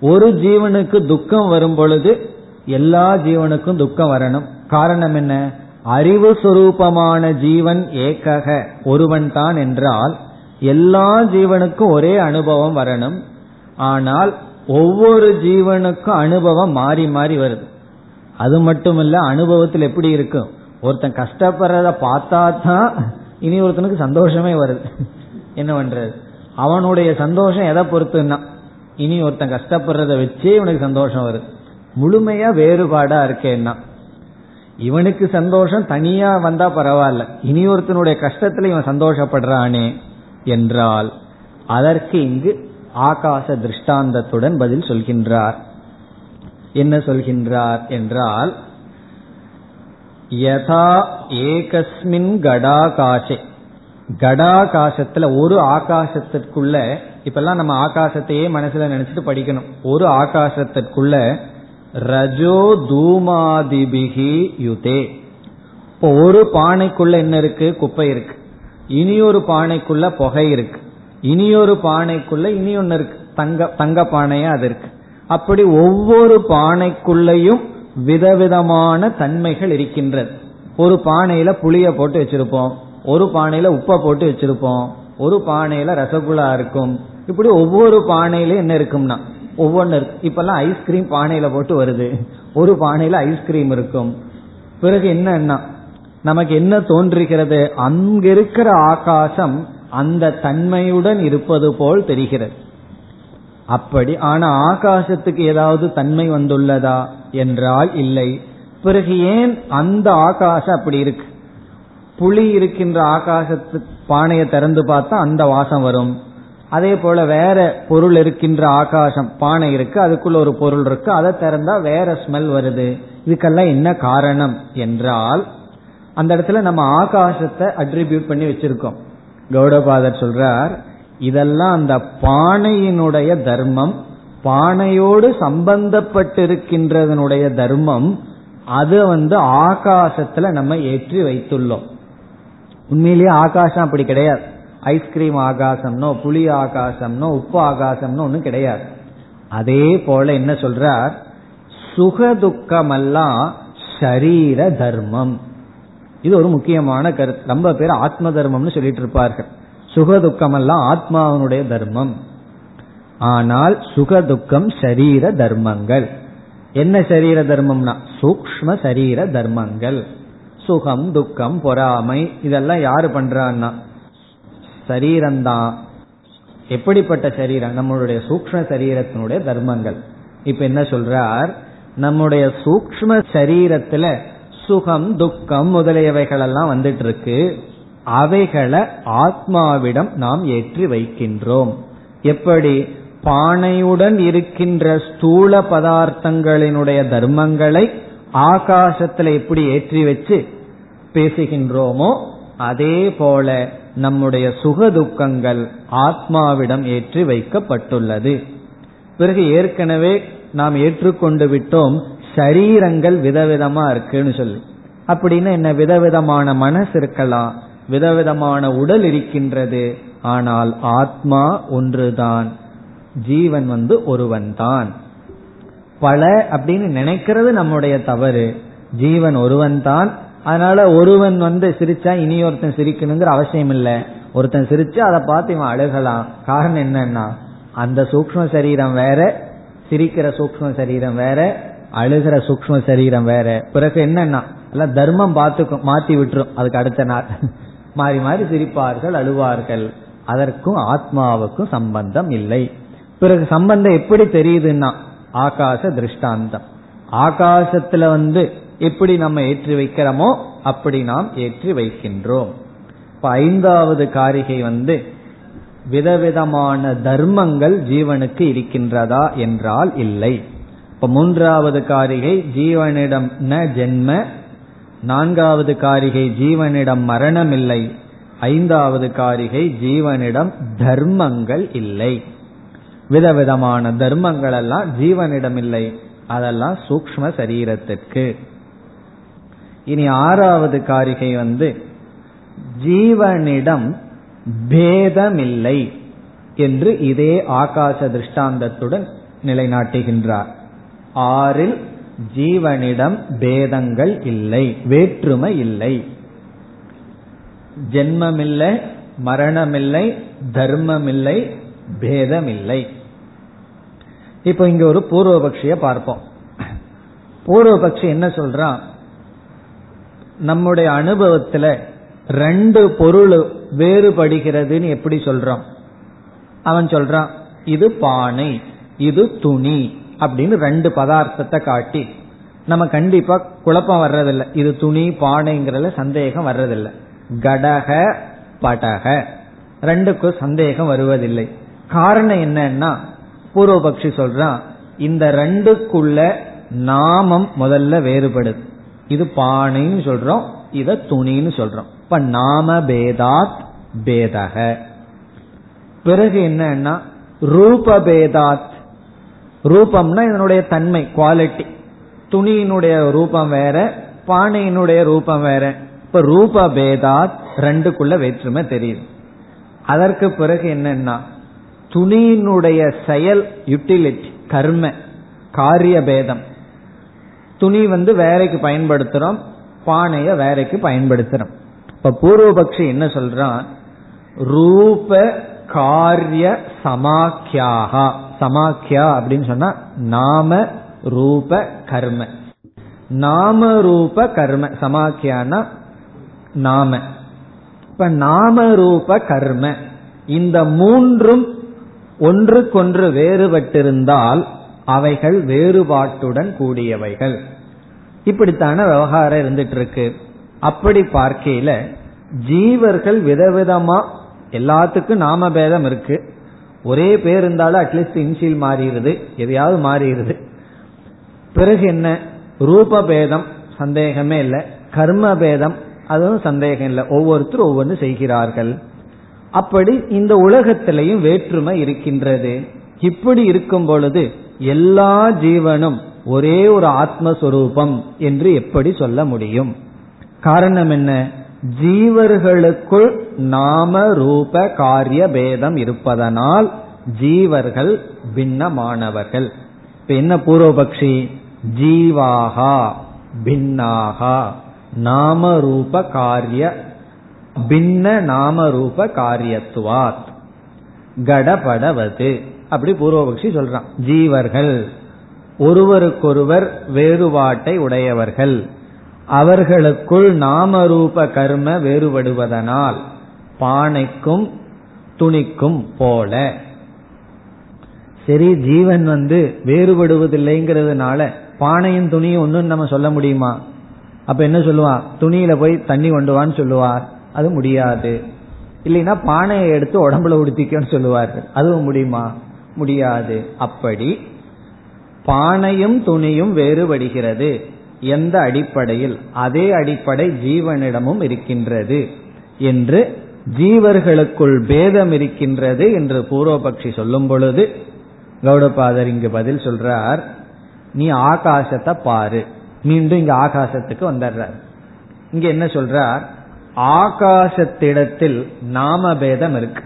ஒரு ஜீவனுக்கு துக்கம் வரும் பொழுது எல்லா ஜீவனுக்கும் துக்கம் வரணும். காரணம் என்ன? அறிவு சுரூபமான ஜீவன் ஏக்கக ஒருவன் தான் என்றால் எல்லா ஜீவனுக்கும் ஒரே அனுபவம் வரணும். ஆனால் ஒவ்வொரு ஜீவனுக்கும் அனுபவம் மாறி மாறி வருது. அது மட்டுமல்ல அனுபவத்தில் எப்படி இருக்கும்? ஒருத்தன் கஷ்டப்படுறத பார்த்தா தான் இனி ஒருத்தனுக்கு சந்தோஷமே வருது. என்ன பண்றது? அவனுடைய சந்தோஷம் எதை பொறுத்துன்னா? இனி ஒருத்தன் கஷ்டப்படுறத வச்சே இவனுக்கு சந்தோஷம் வருது. முழுமையா வேறுபாடா இருக்கேன்னா? இவனுக்கு சந்தோஷம் தனியா வந்தா பரவாயில்ல. இனி ஒருத்தனுடைய கஷ்டத்துல இவன் சந்தோஷப்படுறானே என்றால் அதற்கு இங்கு ஆகாச திருஷ்டாந்தத்துடன் பதில் சொல்கின்றார். என்ன சொல்கின்றார் என்றால் யதா ஏகஸ்மின் கடாகாசே. கடாகாசத்துல ஒரு ஆகாசத்திற்குள்ள இப்பெல்லாம் நம்ம ஆகாசத்தையே மனசுல நினைச்சிட்டு படிக்கணும். ஒரு ஆகாசத்திற்குள்ள ரஜோ தூமாதிபிகி யுதே. இப்போ ஒரு பானைக்குள்ள என்ன இருக்கு? குப்பை இருக்கு. இனி ஒரு பானைக்குள்ள புகை இருக்கு. இனி ஒரு பானைக்குள்ள இனி ஒன்னு இருக்கு. தங்க தங்க பானையா அது இருக்கு. அப்படி ஒவ்வொரு பானைக்குள்ளேயும் விதவிதமான தன்மைகள் இருக்கின்றது. ஒரு பானையில புளிய போட்டு வச்சிருப்போம். ஒரு பானையில உப்பை போட்டு வச்சிருப்போம். ஒரு பானையில ரசகுல்லா இருக்கும். இப்படி ஒவ்வொரு பானையில என்ன இருக்கும்னா ஒவ்வொன்னு இருக்கு. இப்பெல்லாம் ஐஸ்கிரீம் பானையில போட்டு வருது. ஒரு பானையில ஐஸ்கிரீம் இருக்கும். பிறகு என்னன்னா நமக்கு என்ன தோன்றுகிறது? அங்க இருக்கிற ஆகாசம் அந்த தன்மையுடன் இருப்பது போல் தெரிகிறது. அப்படி ஆனா ஆகாசத்துக்கு ஏதாவது தன்மை வந்துள்ளதா? என்றால் இல்லை. பிறகு ஏன் அந்த ஆகாசம் அப்படி இருக்கு? புளி இருக்கின்ற ஆகாசத்து பானையை திறந்து பார்த்தா அந்த வாசம் வரும். அதே போல வேற பொருள் இருக்கின்ற ஆகாசம் பானை இருக்கு அதுக்குள்ள ஒரு பொருள் இருக்கு அதை திறந்தா வேற ஸ்மெல் வருது. இதுக்கெல்லாம் என்ன காரணம் என்றால் அந்த இடத்துல நம்ம ஆகாசத்தை அட்ரிபியூட் பண்ணி வச்சிருக்கோம். கௌடபாதர் சொல்றார் இதெல்லாம் அந்த பானையினுடைய தர்மம் பானையோடு சம்பந்தப்பட்டிருக்கின்றதனுடைய தர்மம் அது வந்து ஆகாசத்துல நம்ம ஏற்றி வைத்துள்ளோம். உண்மையிலேயே ஆகாசம் அப்படி கிடையாது. ஐஸ்கிரீம் ஆகாசம்னோ புளி ஆகாசம்னோ உப்பு ஆகாசம்னோ ஒன்றும் கிடையாது. அதே போல என்ன சொல்றார்? சுகதுக்கமெல்லாம் ஷரீர தர்மம். இது ஒரு முக்கியமான கருத்து. ரொம்ப பேர் ஆத்ம தர்மம்னு சொல்லிட்டு இருப்பார்கள். சுகதுக்கம் எல்லாம் ஆத்மாவனுடைய தர்மம். ஆனால் சுகதுக்கம் சரீர தர்மங்கள். என்ன சரீர தர்மம்னா? சூக்ம சரீர தர்மங்கள். சுகம் துக்கம் பொறாமை இதெல்லாம் யாரு பண்றான்னா? சரீரம்தான். எப்படிப்பட்ட சரீரம்? நம்மளுடைய சூக்ம சரீரத்தினுடைய தர்மங்கள். இப்ப என்ன சொல்றார்? நம்முடைய சூக்ம சரீரத்துல சுகம் துக்கம் முதலியவைகள் எல்லாம் வந்துட்டு இருக்கு அவைகளை ஆத்மாவிடம் நாம் ஏற்றி வைக்கின்றோம். எப்படி? பானையுடன் இருக்கின்ற ஸ்தூல பதார்த்தங்களினுடைய தர்மங்களை ஆகாசத்துல எப்படி ஏற்றி வச்சு பேசுகின்றோமோ அதே போல நம்முடைய சுக துக்கங்கள் ஆத்மாவிடம் ஏற்றி வைக்கப்பட்டுள்ளது. பிறகு ஏற்கனவே நாம் ஏற்றுக்கொண்டு விட்டோம் சரீரங்கள் விதவிதமா இருக்குன்னு சொல்லி. அப்படின்னு என்ன? விதவிதமான மனசு இருக்கலாம் விதவிதமான உடல் இருக்கின்றது. ஆனால் ஆத்மா ஒன்றுதான். ஜீவன் வந்து ஒருவன்தான். பல அப்படின்னு நினைக்கிறது நம்முடைய தவறு. ஜீவன் ஒருவன் தான் அதனால ஒருவன் வந்து சிரிச்சா இனி ஒருத்தன் சிரிக்கணுங்கிற அவசியம் இல்லை ஒருத்தன் சிரிச்சா அதை பார்த்து இவன் அழுகலாம். காரணம் என்னன்னா அந்த சூக்ம சரீரம் வேற சிரிக்கிற சூக்ம சரீரம் வேற அழுகிற சூக்ம சரீரம் வேற. பிறகு என்னன்னா எல்லாம் தர்மம் பார்த்துக்கும் மாத்தி விட்டுரும். அதுக்கு அடுத்த நாள். மாறி மாறி சிரிப்பார்கள் அழுவார்கள். அதற்கும் ஆத்மாவுக்கும் சம்பந்தம் இல்லை. பிறகு சம்பந்தம் எப்படி தெரியுதுன்னா ஆகாச திருஷ்டாந்தம். ஆகாசத்துல வந்து எப்படி நம்ம ஏற்றி வைக்கிறோமோ அப்படி நாம் ஏற்றி வைக்கின்றோம். இப்ப ஐந்தாவது காரிகை வந்து விதவிதமான தர்மங்கள் ஜீவனுக்கு இருக்கின்றதா என்றால் இல்லை. இப்ப மூன்றாவது காரிகை ஜீவனிடம் ந ஜென்ம நான்காவது காரிகை ஜீவனிடம் மரணம் இல்லை ஐந்தாவது காரிகை ஜீவனிடம் தர்மங்கள் இல்லை. விதவிதமான தர்மங்கள் எல்லாம் ஜீவனிடம் இல்லை அதெல்லாம் சூக்ம சரீரத்திற்கு. இனி ஆறாவது காரிகை வந்து ஜீவனிடம் பேதமில்லை என்று இதே ஆகாச திருஷ்டாந்தத்துடன் நிலைநாட்டுகின்றார். ஆறில் ஜீவனிடம் பேதங்கள் இல்லை வேற்றுமை இல்லை. ஜென்மமில்லை மரணமில்லை தர்மமில்லை பேதமில்லை. இப்போ இங்க ஒரு பூர்வபக்ஷிய பார்ப்போம். பூர்வபக்ஷி என்ன சொல்றான்? நம்முடைய அனுபவத்துல ரெண்டு பொருள் வேறுபடுகிறதுன்னு எப்படி சொல்றோம்? அவன் சொல்றான் இது பானை இது துணி அப்படின்னு ரெண்டு பதார்த்தத்தை காட்டி நம்ம கண்டிப்பா குழப்பம் வர்றதில்லை. இது துணி பானைங்கிறதுல சந்தேகம் வர்றதில்லை. கடக படக ரெண்டுக்கும் சந்தேகம் வருவதில்லை. காரணம் என்னன்னா பூர்வபக்ஷி சொல்றான் இந்த ரெண்டுக்குள்ள நாமம் முதல்ல வேறுபடுது. இது பானைன்னு சொல்றோம் இத துணின்னு சொல்றோம். இப்ப நாம பேதாத் பேதக. பிறகு என்னன்னா ரூப பேதாத் ரூபம்னா இதனுடைய தன்மை குவாலிட்டி துணியினுடைய ரூபம் வேற பானையினுடைய ரூபம் வேற. இப்ப ரூப பேதாத் ரெண்டுக்குள்ள வேற்றுமை தெரியுது. அதற்கு பிறகு என்னன்னா துணியினுடைய செயல் யூட்டிலிட்டி கர்ம காரிய பேதம் துணி வந்து வேலைக்கு பயன்படுத்துறோம் பானைய வேலைக்கு பயன்படுத்துறோம். இப்ப பூர்வபக்ஷி என்ன சொல்றான்? ரூப காரிய சமாக்கியாகா. சமாக்கியா அப்படின்னு சொன்னா நாம ரூப கர்ம. நாம ரூப கர்ம. சமாக்கியானா நாம. இப்ப நாம ரூப கர்ம. இந்த மூன்றும் ஒன்றுக்கொன்று வேறுபட்டிருந்தால் அவைகள் வேறுபாட்டுடன் கூடியவைகள். இப்படித்தான விவகாரம் இருந்துட்டு இருக்கு அப்படி பார்க்கையில ஜீவர்கள் விதவிதமா எல்லாத்துக்கும் நாம பேதம் இருக்கு. ஒரே பேர் இருந்தாலும் அட்லீஸ்ட் இன்சியல் மாறிடுது எதையாவது மாறிடுது. பிறகு என்ன? ரூப பேதம் சந்தேகமே இல்லை. கர்ம பேதம் அதுவும் சந்தேகம் இல்லை. ஒவ்வொருத்தரும் ஒவ்வொன்று செய்கிறார்கள். அப்படி இந்த உலகத்திலையும் வேற்றுமை இருக்கின்றது. இப்படி இருக்கும் பொழுது எல்லா ஜீவனும் ஒரே ஒரு ஆத்மஸ்வரூபம் என்று எப்படி சொல்ல முடியும்? காரணம் என்ன? ஜீவர்களுக்குள் நாம ரூப காரிய பேதம் இருப்பதனால் ஜீவர்கள் பின்னமானவர்கள். இப்ப என்ன பூர்வபக்ஷி? ஜீவாகா பின்னாகா. நாம ரூப காரிய பின்ன நாம ரூப காரியத்துவாத். கடபடவது. அப்படி பூர்வபக்ஷி சொல்றான். ஜீவர்கள். ஒருவருக்கொருவர் வேறுபாட்டை உடையவர்கள். அவர்களுக்குள் நாமரூப கர்ம வேறுபடுவதனால் பானைக்கும் துணிக்கும் போல. சரி ஜீவன் வந்து வேறுபடுவதில்லைங்கிறதுனால பானையும் துணியும் ஒன்றும் நம்ம சொல்ல முடியுமா? அப்ப என்ன சொல்லுவான்? துணியில போய் தண்ணி கொண்டு வான்னு சொல்லுவார். அது முடியாது. இல்லைன்னா பானையை எடுத்து உடம்புல உடுத்திக்கன்னு சொல்லுவார்கள். அதுவும் முடியுமா? முடியாது. அப்படி பானையும் துணியும் வேறுபடுகிறது. எந்த அடிப்படையில்? அதே அடிப்படை ஜீவனிடமும் இருக்கின்றது என்று ஜீவர்களுக்குள் பேதம் இருக்கின்றது என்று பூர்வபக்ஷி சொல்லும் பொழுது கௌடபாதர் இங்கு பதில் சொல்றார் நீ ஆகாசத்தை பாரு. மீண்டும் இங்க ஆகாசத்துக்கு வந்துடுறார் இங்க என்ன சொல்றார்? ஆகாசத்திடத்தில் நாம பேதம் இருக்கு.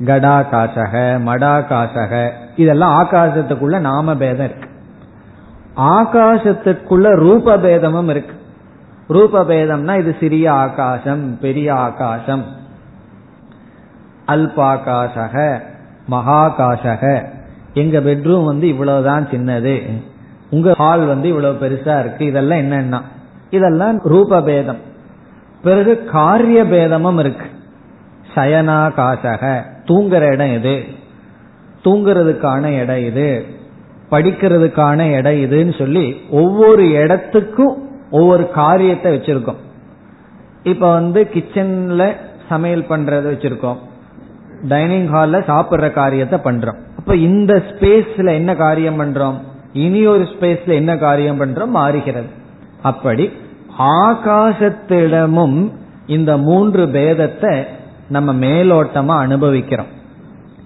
கடாகாசக மடாகாசக. இதெல்லாம் ஆகாசத்துக்குள்ள நாம பேதம் இருக்கு. ஆகாசத்துக்குள்ள ரூப பேதமும் இருக்கு. ரூப பேதம்னா இது சிறிய ஆகாசம் பெரிய ஆகாசம். அல்பாகாசக மகாகாசக. எங்க பெட்ரூம் வந்து இவ்வளவுதான் சின்னது. உங்க ஹால் வந்து இவ்வளவு பெருசா இருக்கு. இதெல்லாம் என்னன்னா இதெல்லாம் ரூப பேதம் பிறகு காரிய பேதமும் இருக்கு. சயனாகாசக தூங்குற இடம் எது? தூங்குறதுக்கான இடம் இது. படிக்கிறதுக்கான இடம் இதுன்னு சொல்லி ஒவ்வொரு இடத்துக்கும் ஒவ்வொரு காரியத்தை வச்சிருக்கோம். இப்ப வந்து கிச்சன்ல சமையல் பண்றத வச்சிருக்கோம். டைனிங் ஹால்ல சாப்பிடுற காரியத்தை பண்றோம். அப்ப இந்த ஸ்பேஸ்ல என்ன காரியம் பண்றோம்? இனி ஒரு ஸ்பேஸ்ல என்ன காரியம் பண்றோம்? மாறுகிறது. அப்படி ஆகாசத்திடமும் இந்த மூன்று பேதத்தை நம்ம மேலோட்டமா அனுபவிக்கிறோம்.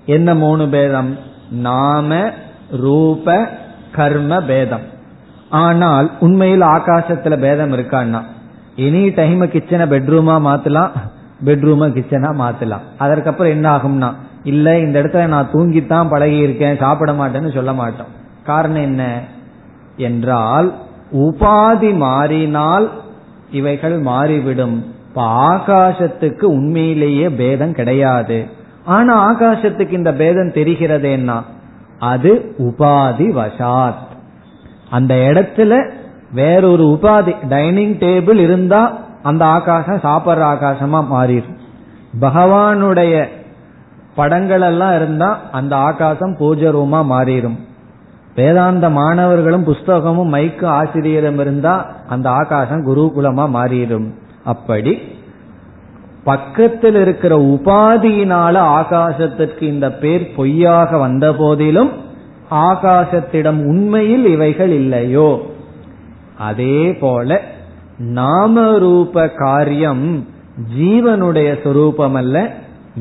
என்ன மூணு பேதம்? நாம ரூப கர்ம பேதம். ஆனால் உண்மையில் ஆகாசத்துல பேதம் இருக்கான்னா? எனி டைம் கிச்சனை பெட்ரூமா மாத்தலாம் பெட்ரூம கிச்சனா மாத்தலாம். அதற்கப்புறம் என்ன ஆகும்னா இல்ல இந்த இடத்துல நான் தூங்கித்தான் பழகி இருக்கேன் சாப்பிட மாட்டேன்னு சொல்ல மாட்டோம். காரணம் என்ன? என்றால் உபாதி மாறினால் இவைகள் மாறிவிடும். இப்ப ஆகாசத்துக்கு உண்மையிலேயே பேதம் கிடையாது. ஆனா ஆகாசத்துக்கு இந்த பேதம் தெரிகிறதேன்னா அது உபாதி வசாத். அந்த இடத்துல வேறொரு உபாதி டைனிங் டேபிள் இருந்தா அந்த ஆகாசம் சாப்பிட்ற ஆகாசமா மாறிடும். பகவானுடைய படங்கள் எல்லாம் இருந்தா அந்த ஆகாசம் பூஜ ரூமா மாறிடும். வேதாந்த மாணவர்களும் புஸ்தகமும் மைக்கு ஆசிரியரும் இருந்தா அந்த ஆகாசம் குருகுலமா மாறிடும். அப்படி பக்கத்தில் இருக்கிற உபாதியினால ஆகாசத்திற்கு இந்த பேர் பொய்யாக வந்த போதிலும் ஆகாசத்திடம் உண்மையில் இவைகள் இல்லையோ? அதே போல நாம ரூப காரியம் ஜீவனுடைய சொரூபம் அல்ல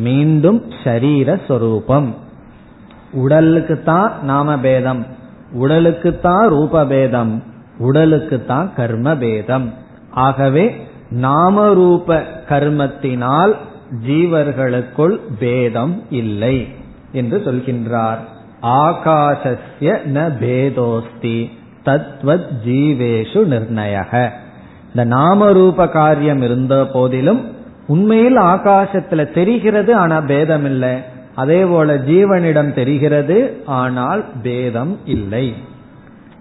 மீண்டும் சரீர சொரூபம். உடலுக்கு தான் நாம பேதம் உடலுக்கு தான் ரூப பேதம் உடலுக்கு தான் கர்ம பேதம். ஆகவே நாம ரூப கர்மத்தினால் ஜீவர்களுக்குள் பேதம் இல்லை என்று சொல்கின்றார். ஆகாசஸ்ய ந பேதோஸ்தி தத்வத் ஜீவேஷு நிர்ணயக. இந்த நாம ரூப காரியம் இருந்த போதிலும் உண்மையில் ஆகாசத்துல தெரிகிறது ஆனா பேதம் இல்லை அதே போல ஜீவனிடம் தெரிகிறது ஆனால் பேதம் இல்லை.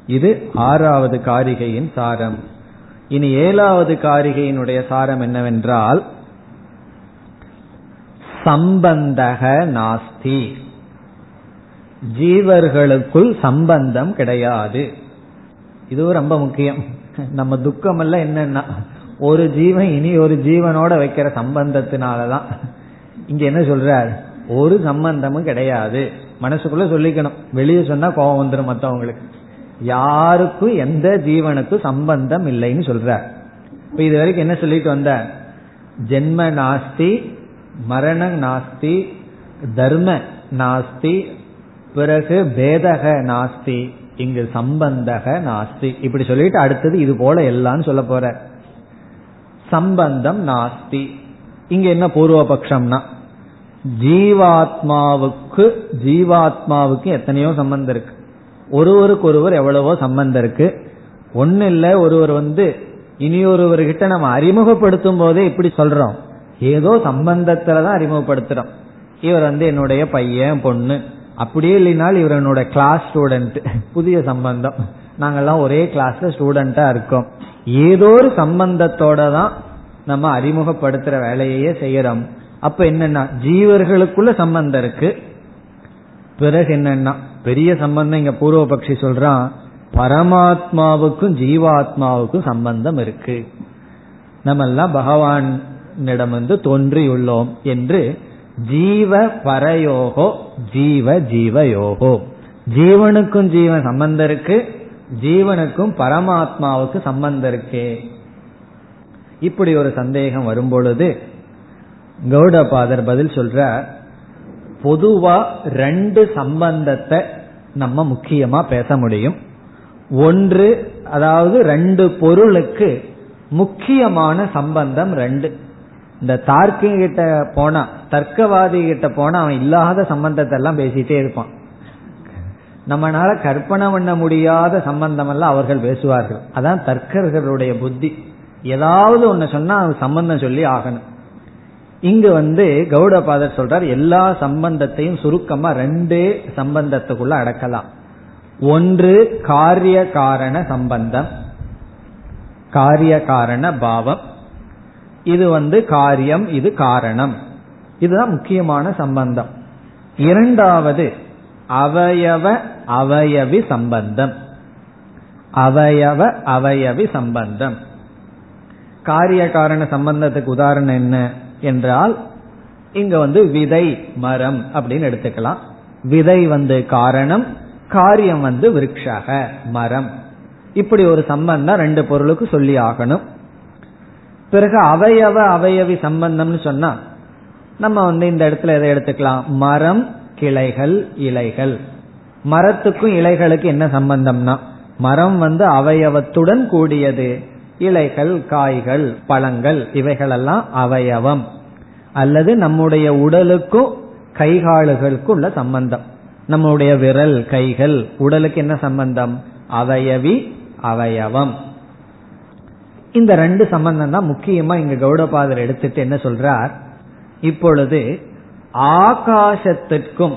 இது ஆறாவது காரிகையின் சாரம். இனி ஏழாவது காரிகையினுடைய சாரம் என்னவென்றால் சம்பந்தக நாஸ்தி. ஜீவர்களுக்குள் சம்பந்தம் கிடையாது. இது ரொம்ப முக்கியம். நம்ம துக்கம் எல்லாம் என்னன்னா ஒரு ஜீவன் இனி ஒரு ஜீவனோட வைக்கிற சம்பந்தத்தினாலதான். இங்க என்ன சொல்றார்? ஒரு சம்பந்தமும் கிடையாது. மனசுக்குள்ள சொல்லிக்கணும். வெளியே சொன்னா கோபம் வந்துடும் மத்தவங்களுக்கு. யாருக்கும் எந்த ஜீவனுக்கும் சம்பந்தம் இல்லைன்னு சொல்ற. இப்ப இது வரைக்கும் என்ன சொல்லிட்டு வந்த? ஜென்ம நாஸ்தி மரண நாஸ்தி தர்ம நாஸ்தி பிறகு பேதக நாஸ்தி இங்கு சம்பந்தக நாஸ்தி. இப்படி சொல்லிட்டு அடுத்தது இது போல எல்லாம் சொல்ல போற. சம்பந்தம் நாஸ்தி. இங்க என்ன பூர்வபக்ஷம்னா ஜீவாத்மாவுக்கு ஜீவாத்மாவுக்கு எத்தனையோ சம்பந்தம் இருக்கு. ஒருவருக்கு ஒருவர் எவ்வளவோ சம்பந்தம் இருக்கு. ஒன்னு இல்ல ஒருவர் வந்து இனியொருவர்கிட்ட நம்ம அறிமுகப்படுத்தும் போதே இப்படி சொல்றோம். ஏதோ சம்பந்தத்துலதான் அறிமுகப்படுத்துறோம். இவர் வந்து என்னுடைய பையன் பொண்ணு. அப்படியே இல்லைனால் இவர் என்னோட கிளாஸ் ஸ்டூடெண்ட் புதிய சம்பந்தம். நாங்கெல்லாம் ஒரே கிளாஸ்ல ஸ்டூடெண்டா இருக்கோம். ஏதோ ஒரு சம்பந்தத்தோட தான் நம்ம அறிமுகப்படுத்துற வேலையே செய்யறோம். அப்ப என்னன்னா ஜீவர்களுக்குள்ள சம்பந்தம் இருக்கு. பிறகு என்னன்னா பெரிய சம்பந்தம் இங்க பூர்வபக்ஷி சொல்றான் பரமாத்மாவுக்கும் ஜீவாத்மாவுக்கும் சம்பந்தம் இருக்கு. நம்ம எல்லாம் பகவானிடம் வந்து தோன்றியுள்ளோம் என்று ஜீவ பரயோகோ ஜீவ ஜீவயோகோ. ஜீவனுக்கும் ஜீவன் சம்பந்தம் இருக்கு ஜீவனுக்கும் பரமாத்மாவுக்கு சம்பந்தம் இருக்கே. இப்படி ஒரு சந்தேகம் வரும்பொழுது கௌடபாதர் பதில் சொல்ற பொதுவா ரெண்டு சம்பந்தத்தை நம்ம முக்கியமா பேச முடியும். ஒன்று அதாவது ரெண்டு பொருளுக்கு முக்கியமான சம்பந்தம் ரெண்டு. இந்த தார்க்கி கிட்ட போனா தர்க்கவாதி கிட்ட போனா அவன் இல்லாத சம்பந்தத்தை எல்லாம் பேசிட்டே இருப்பான். நம்மளால கற்பனை பண்ண முடியாத சம்பந்தம் எல்லாம் அவர்கள் பேசுவார்கள். அதான் தர்க்கர்களுடைய புத்தி. ஏதாவது ஒன்னு சொன்னா சம்பந்தம் சொல்லி ஆகணும். இங்கு வந்து கௌடபாதர் சொல்றார் எல்லா சம்பந்தத்தையும் சுருக்கமா ரெண்டு சம்பந்தத்துக்குள்ள அடக்கலாம். ஒன்று காரிய காரண சம்பந்தம் காரிய காரண பாவம். இது வந்து காரியம் இது காரணம். இதுதான் முக்கியமான சம்பந்தம். இரண்டாவது அவயவ அவயவி சம்பந்தம். அவயவ அவயவி சம்பந்தம். காரிய காரண சம்பந்தத்துக்கு உதாரணம் என்ன? என்றால் இங்க வந்து விதை மரம் அப்படின்னு எடுத்துக்கலாம். விதை வந்து காரணம் காரியம் வந்து விருட்சக மரம். இப்படி ஒரு சம்பந்தம் ரெண்டு பொருளுக்கு சொல்லி ஆகணும். பிறகு அவயவ அவயவி சம்பந்தம்னு சொன்னா நம்ம வந்து இந்த இடத்துல எதை எடுத்துக்கலாம்? மரம் கிளைகள் இலைகள். மரத்துக்கும் இலைகளுக்கு என்ன சம்பந்தம்னா மரம் வந்து அவயவத்துடன் கூடியது. இலைகள் காய்கள் பழங்கள் இவைகளெல்லாம் அவயவம். அல்லது நம்முடைய உடலுக்கும் கைகாலுகளுக்கும் உள்ள சம்பந்தம். நம்முடைய விரல் கைகள் உடலுக்கு என்ன சம்பந்தம்? அவயவி அவயவம். இந்த ரெண்டு சம்பந்தம் தான் முக்கியமா இங்க கௌடபாதர் எடுத்துட்டு என்ன சொல்றார்? இப்பொழுது ஆகாசத்திற்கும்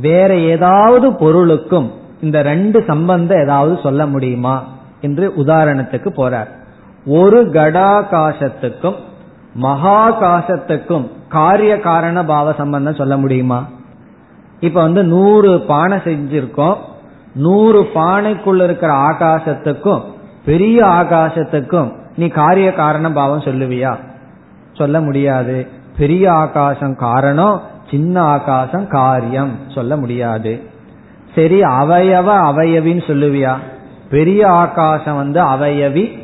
வேற ஏதாவது பொருளுக்கும் இந்த ரெண்டு சம்பந்தம் ஏதாவது சொல்ல முடியுமா? என்று உதாரணத்துக்கு போறார். ஒரு கடாகாசத்துக்கும் மகாகாசத்துக்கும் காரிய காரண பாவ சம்பந்தம் சொல்ல முடியுமா? இப்ப வந்து நூறு பானை செஞ்சிருக்கோம். நூறு பானைக்குள்ள இருக்கிற ஆகாசத்துக்கும் பெரிய ஆகாசத்துக்கும் நீ காரிய காரண பாவம் சொல்லுவியா? சொல்ல முடியாது. பெரிய ஆகாசம் காரணம் சின்ன ஆகாசம் காரியம் சொல்ல முடியாது. சரி அவயவ அவயவின்னு சொல்லுவியா? பெரிய ஆகாசம் வந்து அவயவி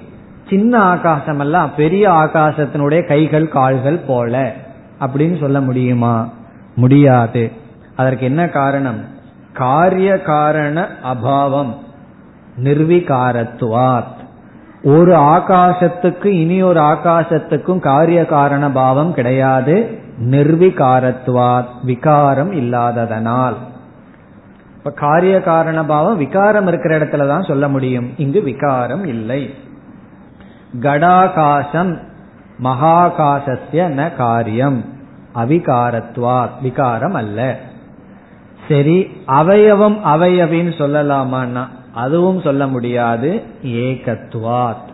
சின்ன ஆகாசம் எல்லாம் பெரிய ஆகாசத்தினுடைய கைகள் கால்கள் போல. அப்படின்னு சொல்ல முடியுமா? முடியாது. அதற்கு என்ன காரணம்? காரிய காரண அபாவம். நிர்விகாரத்துவாத். ஒரு ஆகாசத்துக்கு இனி ஒரு ஆகாசத்துக்கும் காரிய காரண பாவம் கிடையாது. நிர்விகாரத்துவாத். விகாரம் இல்லாததனால். இப்ப காரிய காரண பாவம் விகாரம் இருக்கிற இடத்துல தான் சொல்ல முடியும். இங்கு விகாரம் இல்லை. கடாகாசம் மகாகாசஸ்ய ந காரியம். அவிகாரத்வா விகாரம் அல்ல. சரி அவயவம் அவயவின்னு சொல்லலாமான்னா அதுவும் சொல்ல முடியாது. ஏகத்துவாத்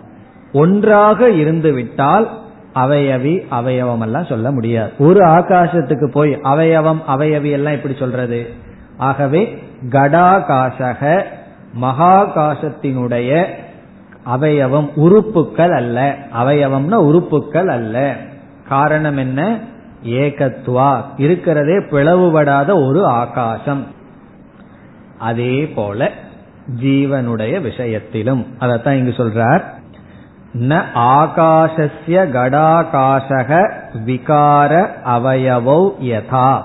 ஒன்றாக இருந்து விட்டால் அவயவி அவயவம் எல்லாம் சொல்ல முடியாது. ஒரு ஆகாசத்துக்கு போய் அவயவம் அவயவி எல்லாம் இப்படி சொல்றது? ஆகவே கடாகாசக மகாகாசத்தினுடைய அவயவம் உறுப்புக்கள் அல்ல. அவயவம்னா உறுப்புக்கள் அல்ல. காரணம் என்ன? ஏகத்துவா இருக்கிறதே பிளவுபடாத ஒரு ஆகாசம். அதே போல ஜீவனுடைய விஷயத்திலும். அதத்தான் இங்கு சொல்றார். ந ஆகாசஸ்ய கடாகாசக விகார அவயவோ யதா.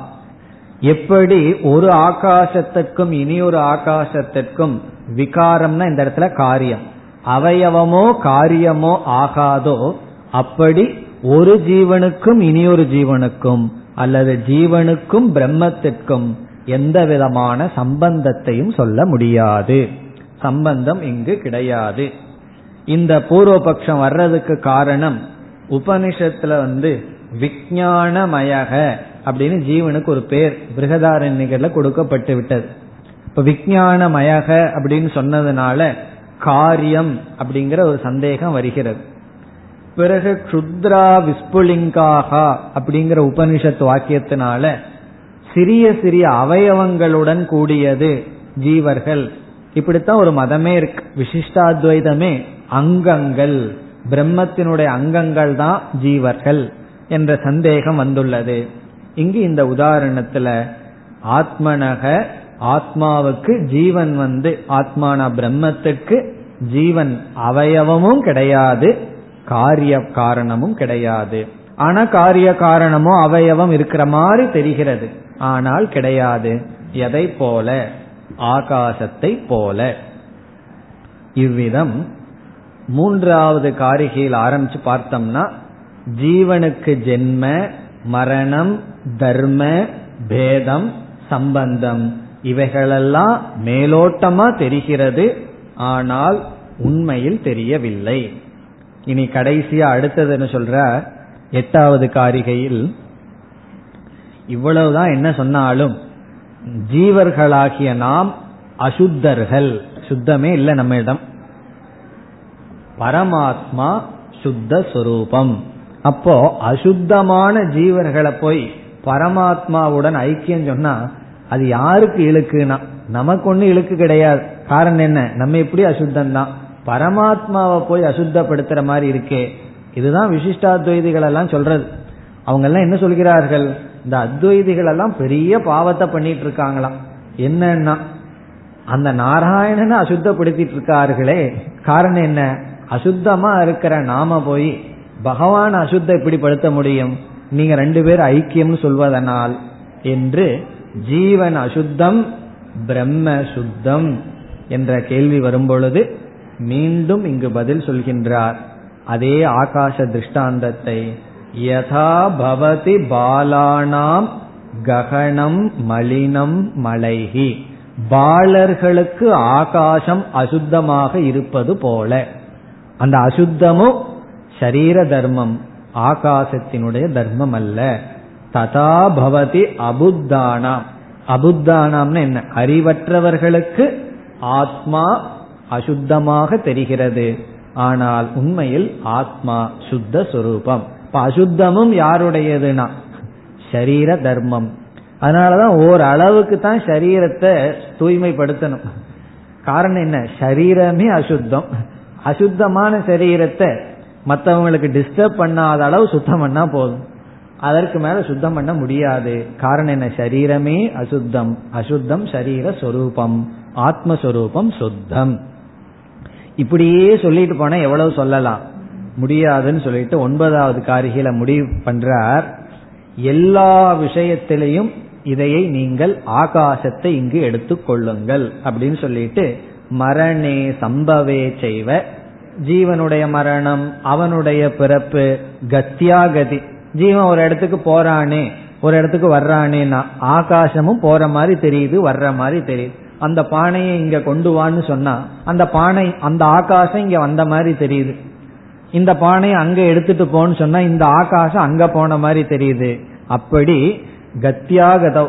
எப்படி ஒரு ஆகாசத்துக்கும் இனி ஒரு ஆகாசத்திற்கும் விகாரம்னா இந்த இடத்துல காரியம். அவயவமோ காரியமோ ஆகாதோ அப்படி ஒரு ஜீவனுக்கும் இனியொரு ஜீவனுக்கும் அல்லது ஜீவனுக்கும் பிரம்மத்திற்கும் எந்த விதமான சம்பந்தத்தையும் சொல்ல முடியாது. சம்பந்தம் இங்கு கிடையாது. இந்த பூர்வபக்ஷம் வர்றதுக்கு காரணம் உபனிஷத்துல வந்து விஜயானமயக அப்படின்னு ஜீவனுக்கு ஒரு பேர் பிருகதாரண்யங்கள்ல கொடுக்கப்பட்டு விட்டது. இப்ப விஜயானமயக அப்படின்னு சொன்னதுனால காரியம் அப்படிங்கிற ஒரு சந்தேகம் வருகிறது. பிறகு க்ஷுத்ரா விஸ்புலிங்காகா அப்படிங்கிற உபனிஷத் வாக்கியத்தினால சிறிய சிறிய அவயவங்களுடன் கூடியது ஜீவர்கள். இப்படித்தான் ஒரு மதமே இருக்கு. விசிஷ்டாத்வைதமே அங்கங்கள் பிரம்மத்தினுடைய அங்கங்கள் தான் ஜீவர்கள் என்ற சந்தேகம் வந்துள்ளது. இங்கு இந்த உதாரணத்துல ஆத்மனக ஆத்மாவுக்கு ஜீவன் வந்து ஆத்மான பிரம்மத்துக்கு ஜீவன் அவயவமும் கிடையாது காரிய காரணமும் கிடையாது. ஆனா காரிய காரணமோ அவயவம் இருக்கிற மாதிரி தெரிகிறது. ஆனால் கிடையாது. எதை போல? ஆகாசத்தை போல. இவ்விதம் மூன்றாவது காரிகையில் ஆரம்பிச்சு பார்த்தோம்னா ஜீவனுக்கு ஜென்ம மரணம் தர்ம பேதம் சம்பந்தம். இவைகளெல்லாம் மேலோட்டமா தெரிகிறது ஆனால் உண்மையில் தெரியவில்லை. இனி கடைசியா அடுத்ததுன்னு சொல்ற? எட்டாவது காரிகையில் இவ்வளவுதான் என்ன சொன்னாலும் ஜீவர்களாகிய நாம் அசுத்தர்கள். சுத்தமே இல்லை நம்மிடம். பரமாத்மா சுத்த சுரூபம். அப்போ அசுத்தமான ஜீவர்களை போய் பரமாத்மாவுடன் ஐக்கியம் சொன்னா அது யாருக்கு இழுக்குன்னா? நமக்கு ஒண்ணு இழுக்கு கிடையாது. காரணம் என்ன? நம்ம எப்படி அசுத்தம் தான் பரமாத்மாவை போய் அசுத்தப்படுத்துற மாதிரி இருக்கே. இதுதான் விசிஷ்டாத்வைதிகள் எல்லாம் சொல்றது. அவங்க எல்லாம் என்ன சொல்கிறார்கள்? இந்த அத்வைதிகள் எல்லாம் பெரிய பாவத்தை பண்ணிட்டு இருக்காங்களாம். என்னன்னா அந்த நாராயணனை அசுத்தப்படுத்திட்டு இருக்கார்களே. காரணம் என்ன? அசுத்தமா இருக்கிற நாம போய் பகவான் அசுத்த இப்படி படுத்த முடியும்? நீங்க ரெண்டு பேர் ஐக்கியம்னு சொல்வதனால் என்று ஜீவன் அசுத்தம் பிரம்ம சுத்தம் என்ற கேள்வி வரும்பொழுது மீண்டும் இங்கு பதில் சொல்கின்றார். அதே ஆகாச திருஷ்டாந்தத்தை யதா பவதி பாலானாம் ககனம் மலினம் மலைகி பாலர்களுக்கு ஆகாசம் அசுத்தமாக இருப்பது போல. அந்த அசுத்தமும் சரீர தர்மம் ஆகாசத்தினுடைய தர்மம் அல்ல ததா பவதி அபுத்தானாம். அபுத்தானாம்னு என்ன? அறிவற்றவர்களுக்கு ஆத்மா அசுத்தமாக தெரிகிறது. ஆனால் உண்மையில் ஆத்மா சுத்த சுரூபம். இப்ப அசுத்தமும் யாருடையதுனா சரீர தர்மம். அதனாலதான் ஓரளவுக்கு தான் சரீரத்தை தூய்மைப்படுத்தணும். காரணம் என்ன? சரீரமே அசுத்தம். அசுத்தமான சரீரத்தை மற்றவங்களுக்கு டிஸ்டர்ப் பண்ணாத அளவு சுத்தம் பண்ணா போதும். அதற்கு மேல சுத்தம் பண்ண முடியாது. காரணம் என்ன? சரீரமே அசுத்தம். அசுத்தம் சரீர சொரூபம். ஆத்மஸ்வரூபம் சுத்தம். இப்படியே சொல்லிட்டு போனா எவ்வளவு சொல்லலாம்? முடியாதுன்னு சொல்லிட்டு ஒன்பதாவது காரிகையில முடிவு பண்றார். எல்லா விஷயத்திலையும் இதையை நீங்கள் ஆகாசத்தை இங்கு எடுத்துக்கொள்ளுங்கள் அப்படின்னு சொல்லிட்டு மரணே சம்பவே செய்வ ஜீவனுடைய மரணம் அவனுடைய பிறப்பு கத்தியாகதி. ஜீவன் ஒரு இடத்துக்கு போறானே ஒரு இடத்துக்கு வர்றானேன்னா ஆகாசமும் போற மாதிரி தெரியுது வர்ற மாதிரி தெரியுது. அந்த பானையை இங்க கொண்டு வான்னு சொன்னா அந்த பானை அந்த ஆகாசம் இங்க வந்த மாதிரி தெரியுது. இந்த பானையை அங்க எடுத்துட்டு போன்னு சொன்னா இந்த ஆகாசம் அங்க போன மாதிரி தெரியுது. அப்படி கத்தியாகத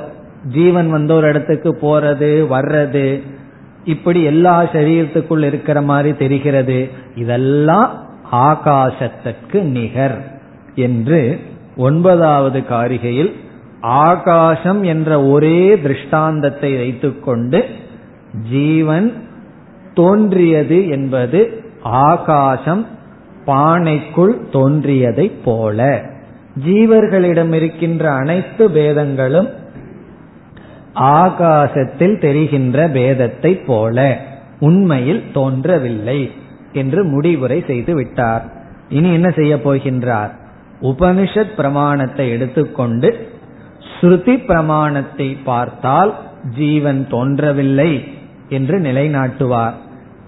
ஜீவன் வந்து ஒரு இடத்துக்கு போறது வர்றது இப்படி எல்லா சரீரத்துக்குள் இருக்கிற மாதிரி தெரிகிறது. இதெல்லாம் ஆகாசத்திற்கு நிகர் என்று ஒன்பதாவது காரிகையில் ஆகாசம் என்ற ஒரே திருஷ்டாந்தத்தை வைத்துக்கொண்டு ஜீவன் தோன்றியது என்பது ஆகாசம் பானைக்குள் தோன்றியதை போல. ஜீவர்களிடம் இருக்கின்ற அனைத்து பேதங்களும் ஆகாசத்தில் தெரிகின்ற பேதத்தை போல உண்மையில் தோன்றவில்லை என்று முடிவுரை செய்து விட்டார். இனி என்ன செய்ய போகின்றார்? உபனிஷத் பிரமாணத்தை எடுத்துக்கொண்டு ஸ்ருதி பிரமாணத்தை பார்த்தால் ஜீவன் தோன்றவில்லை என்று நிலைநாட்டுவார்.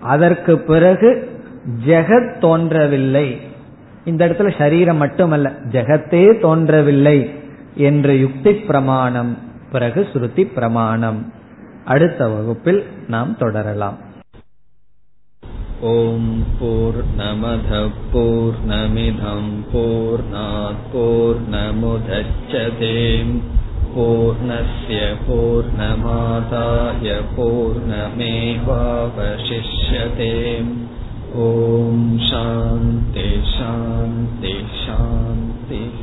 அதற்கு பிறகு ஜெகத் தோன்றவில்லை. இந்த இடத்துல சரீரம் மட்டுமல்ல ஜெகத்தே தோன்றவில்லை என்று யுக்தி பிரமாணம் பிறகு ஸ்ருதி பிரமாணம் அடுத்த வகுப்பில் நாம் தொடரலாம் ॐ पूर्णमधपूर्णमिधम्पूर्णापूर्णमुधच्छते पूर्णस्य पूर्णमादाय पूर्णमेवावशिष्यते ॐ शान्ति शान्ति शान्तिः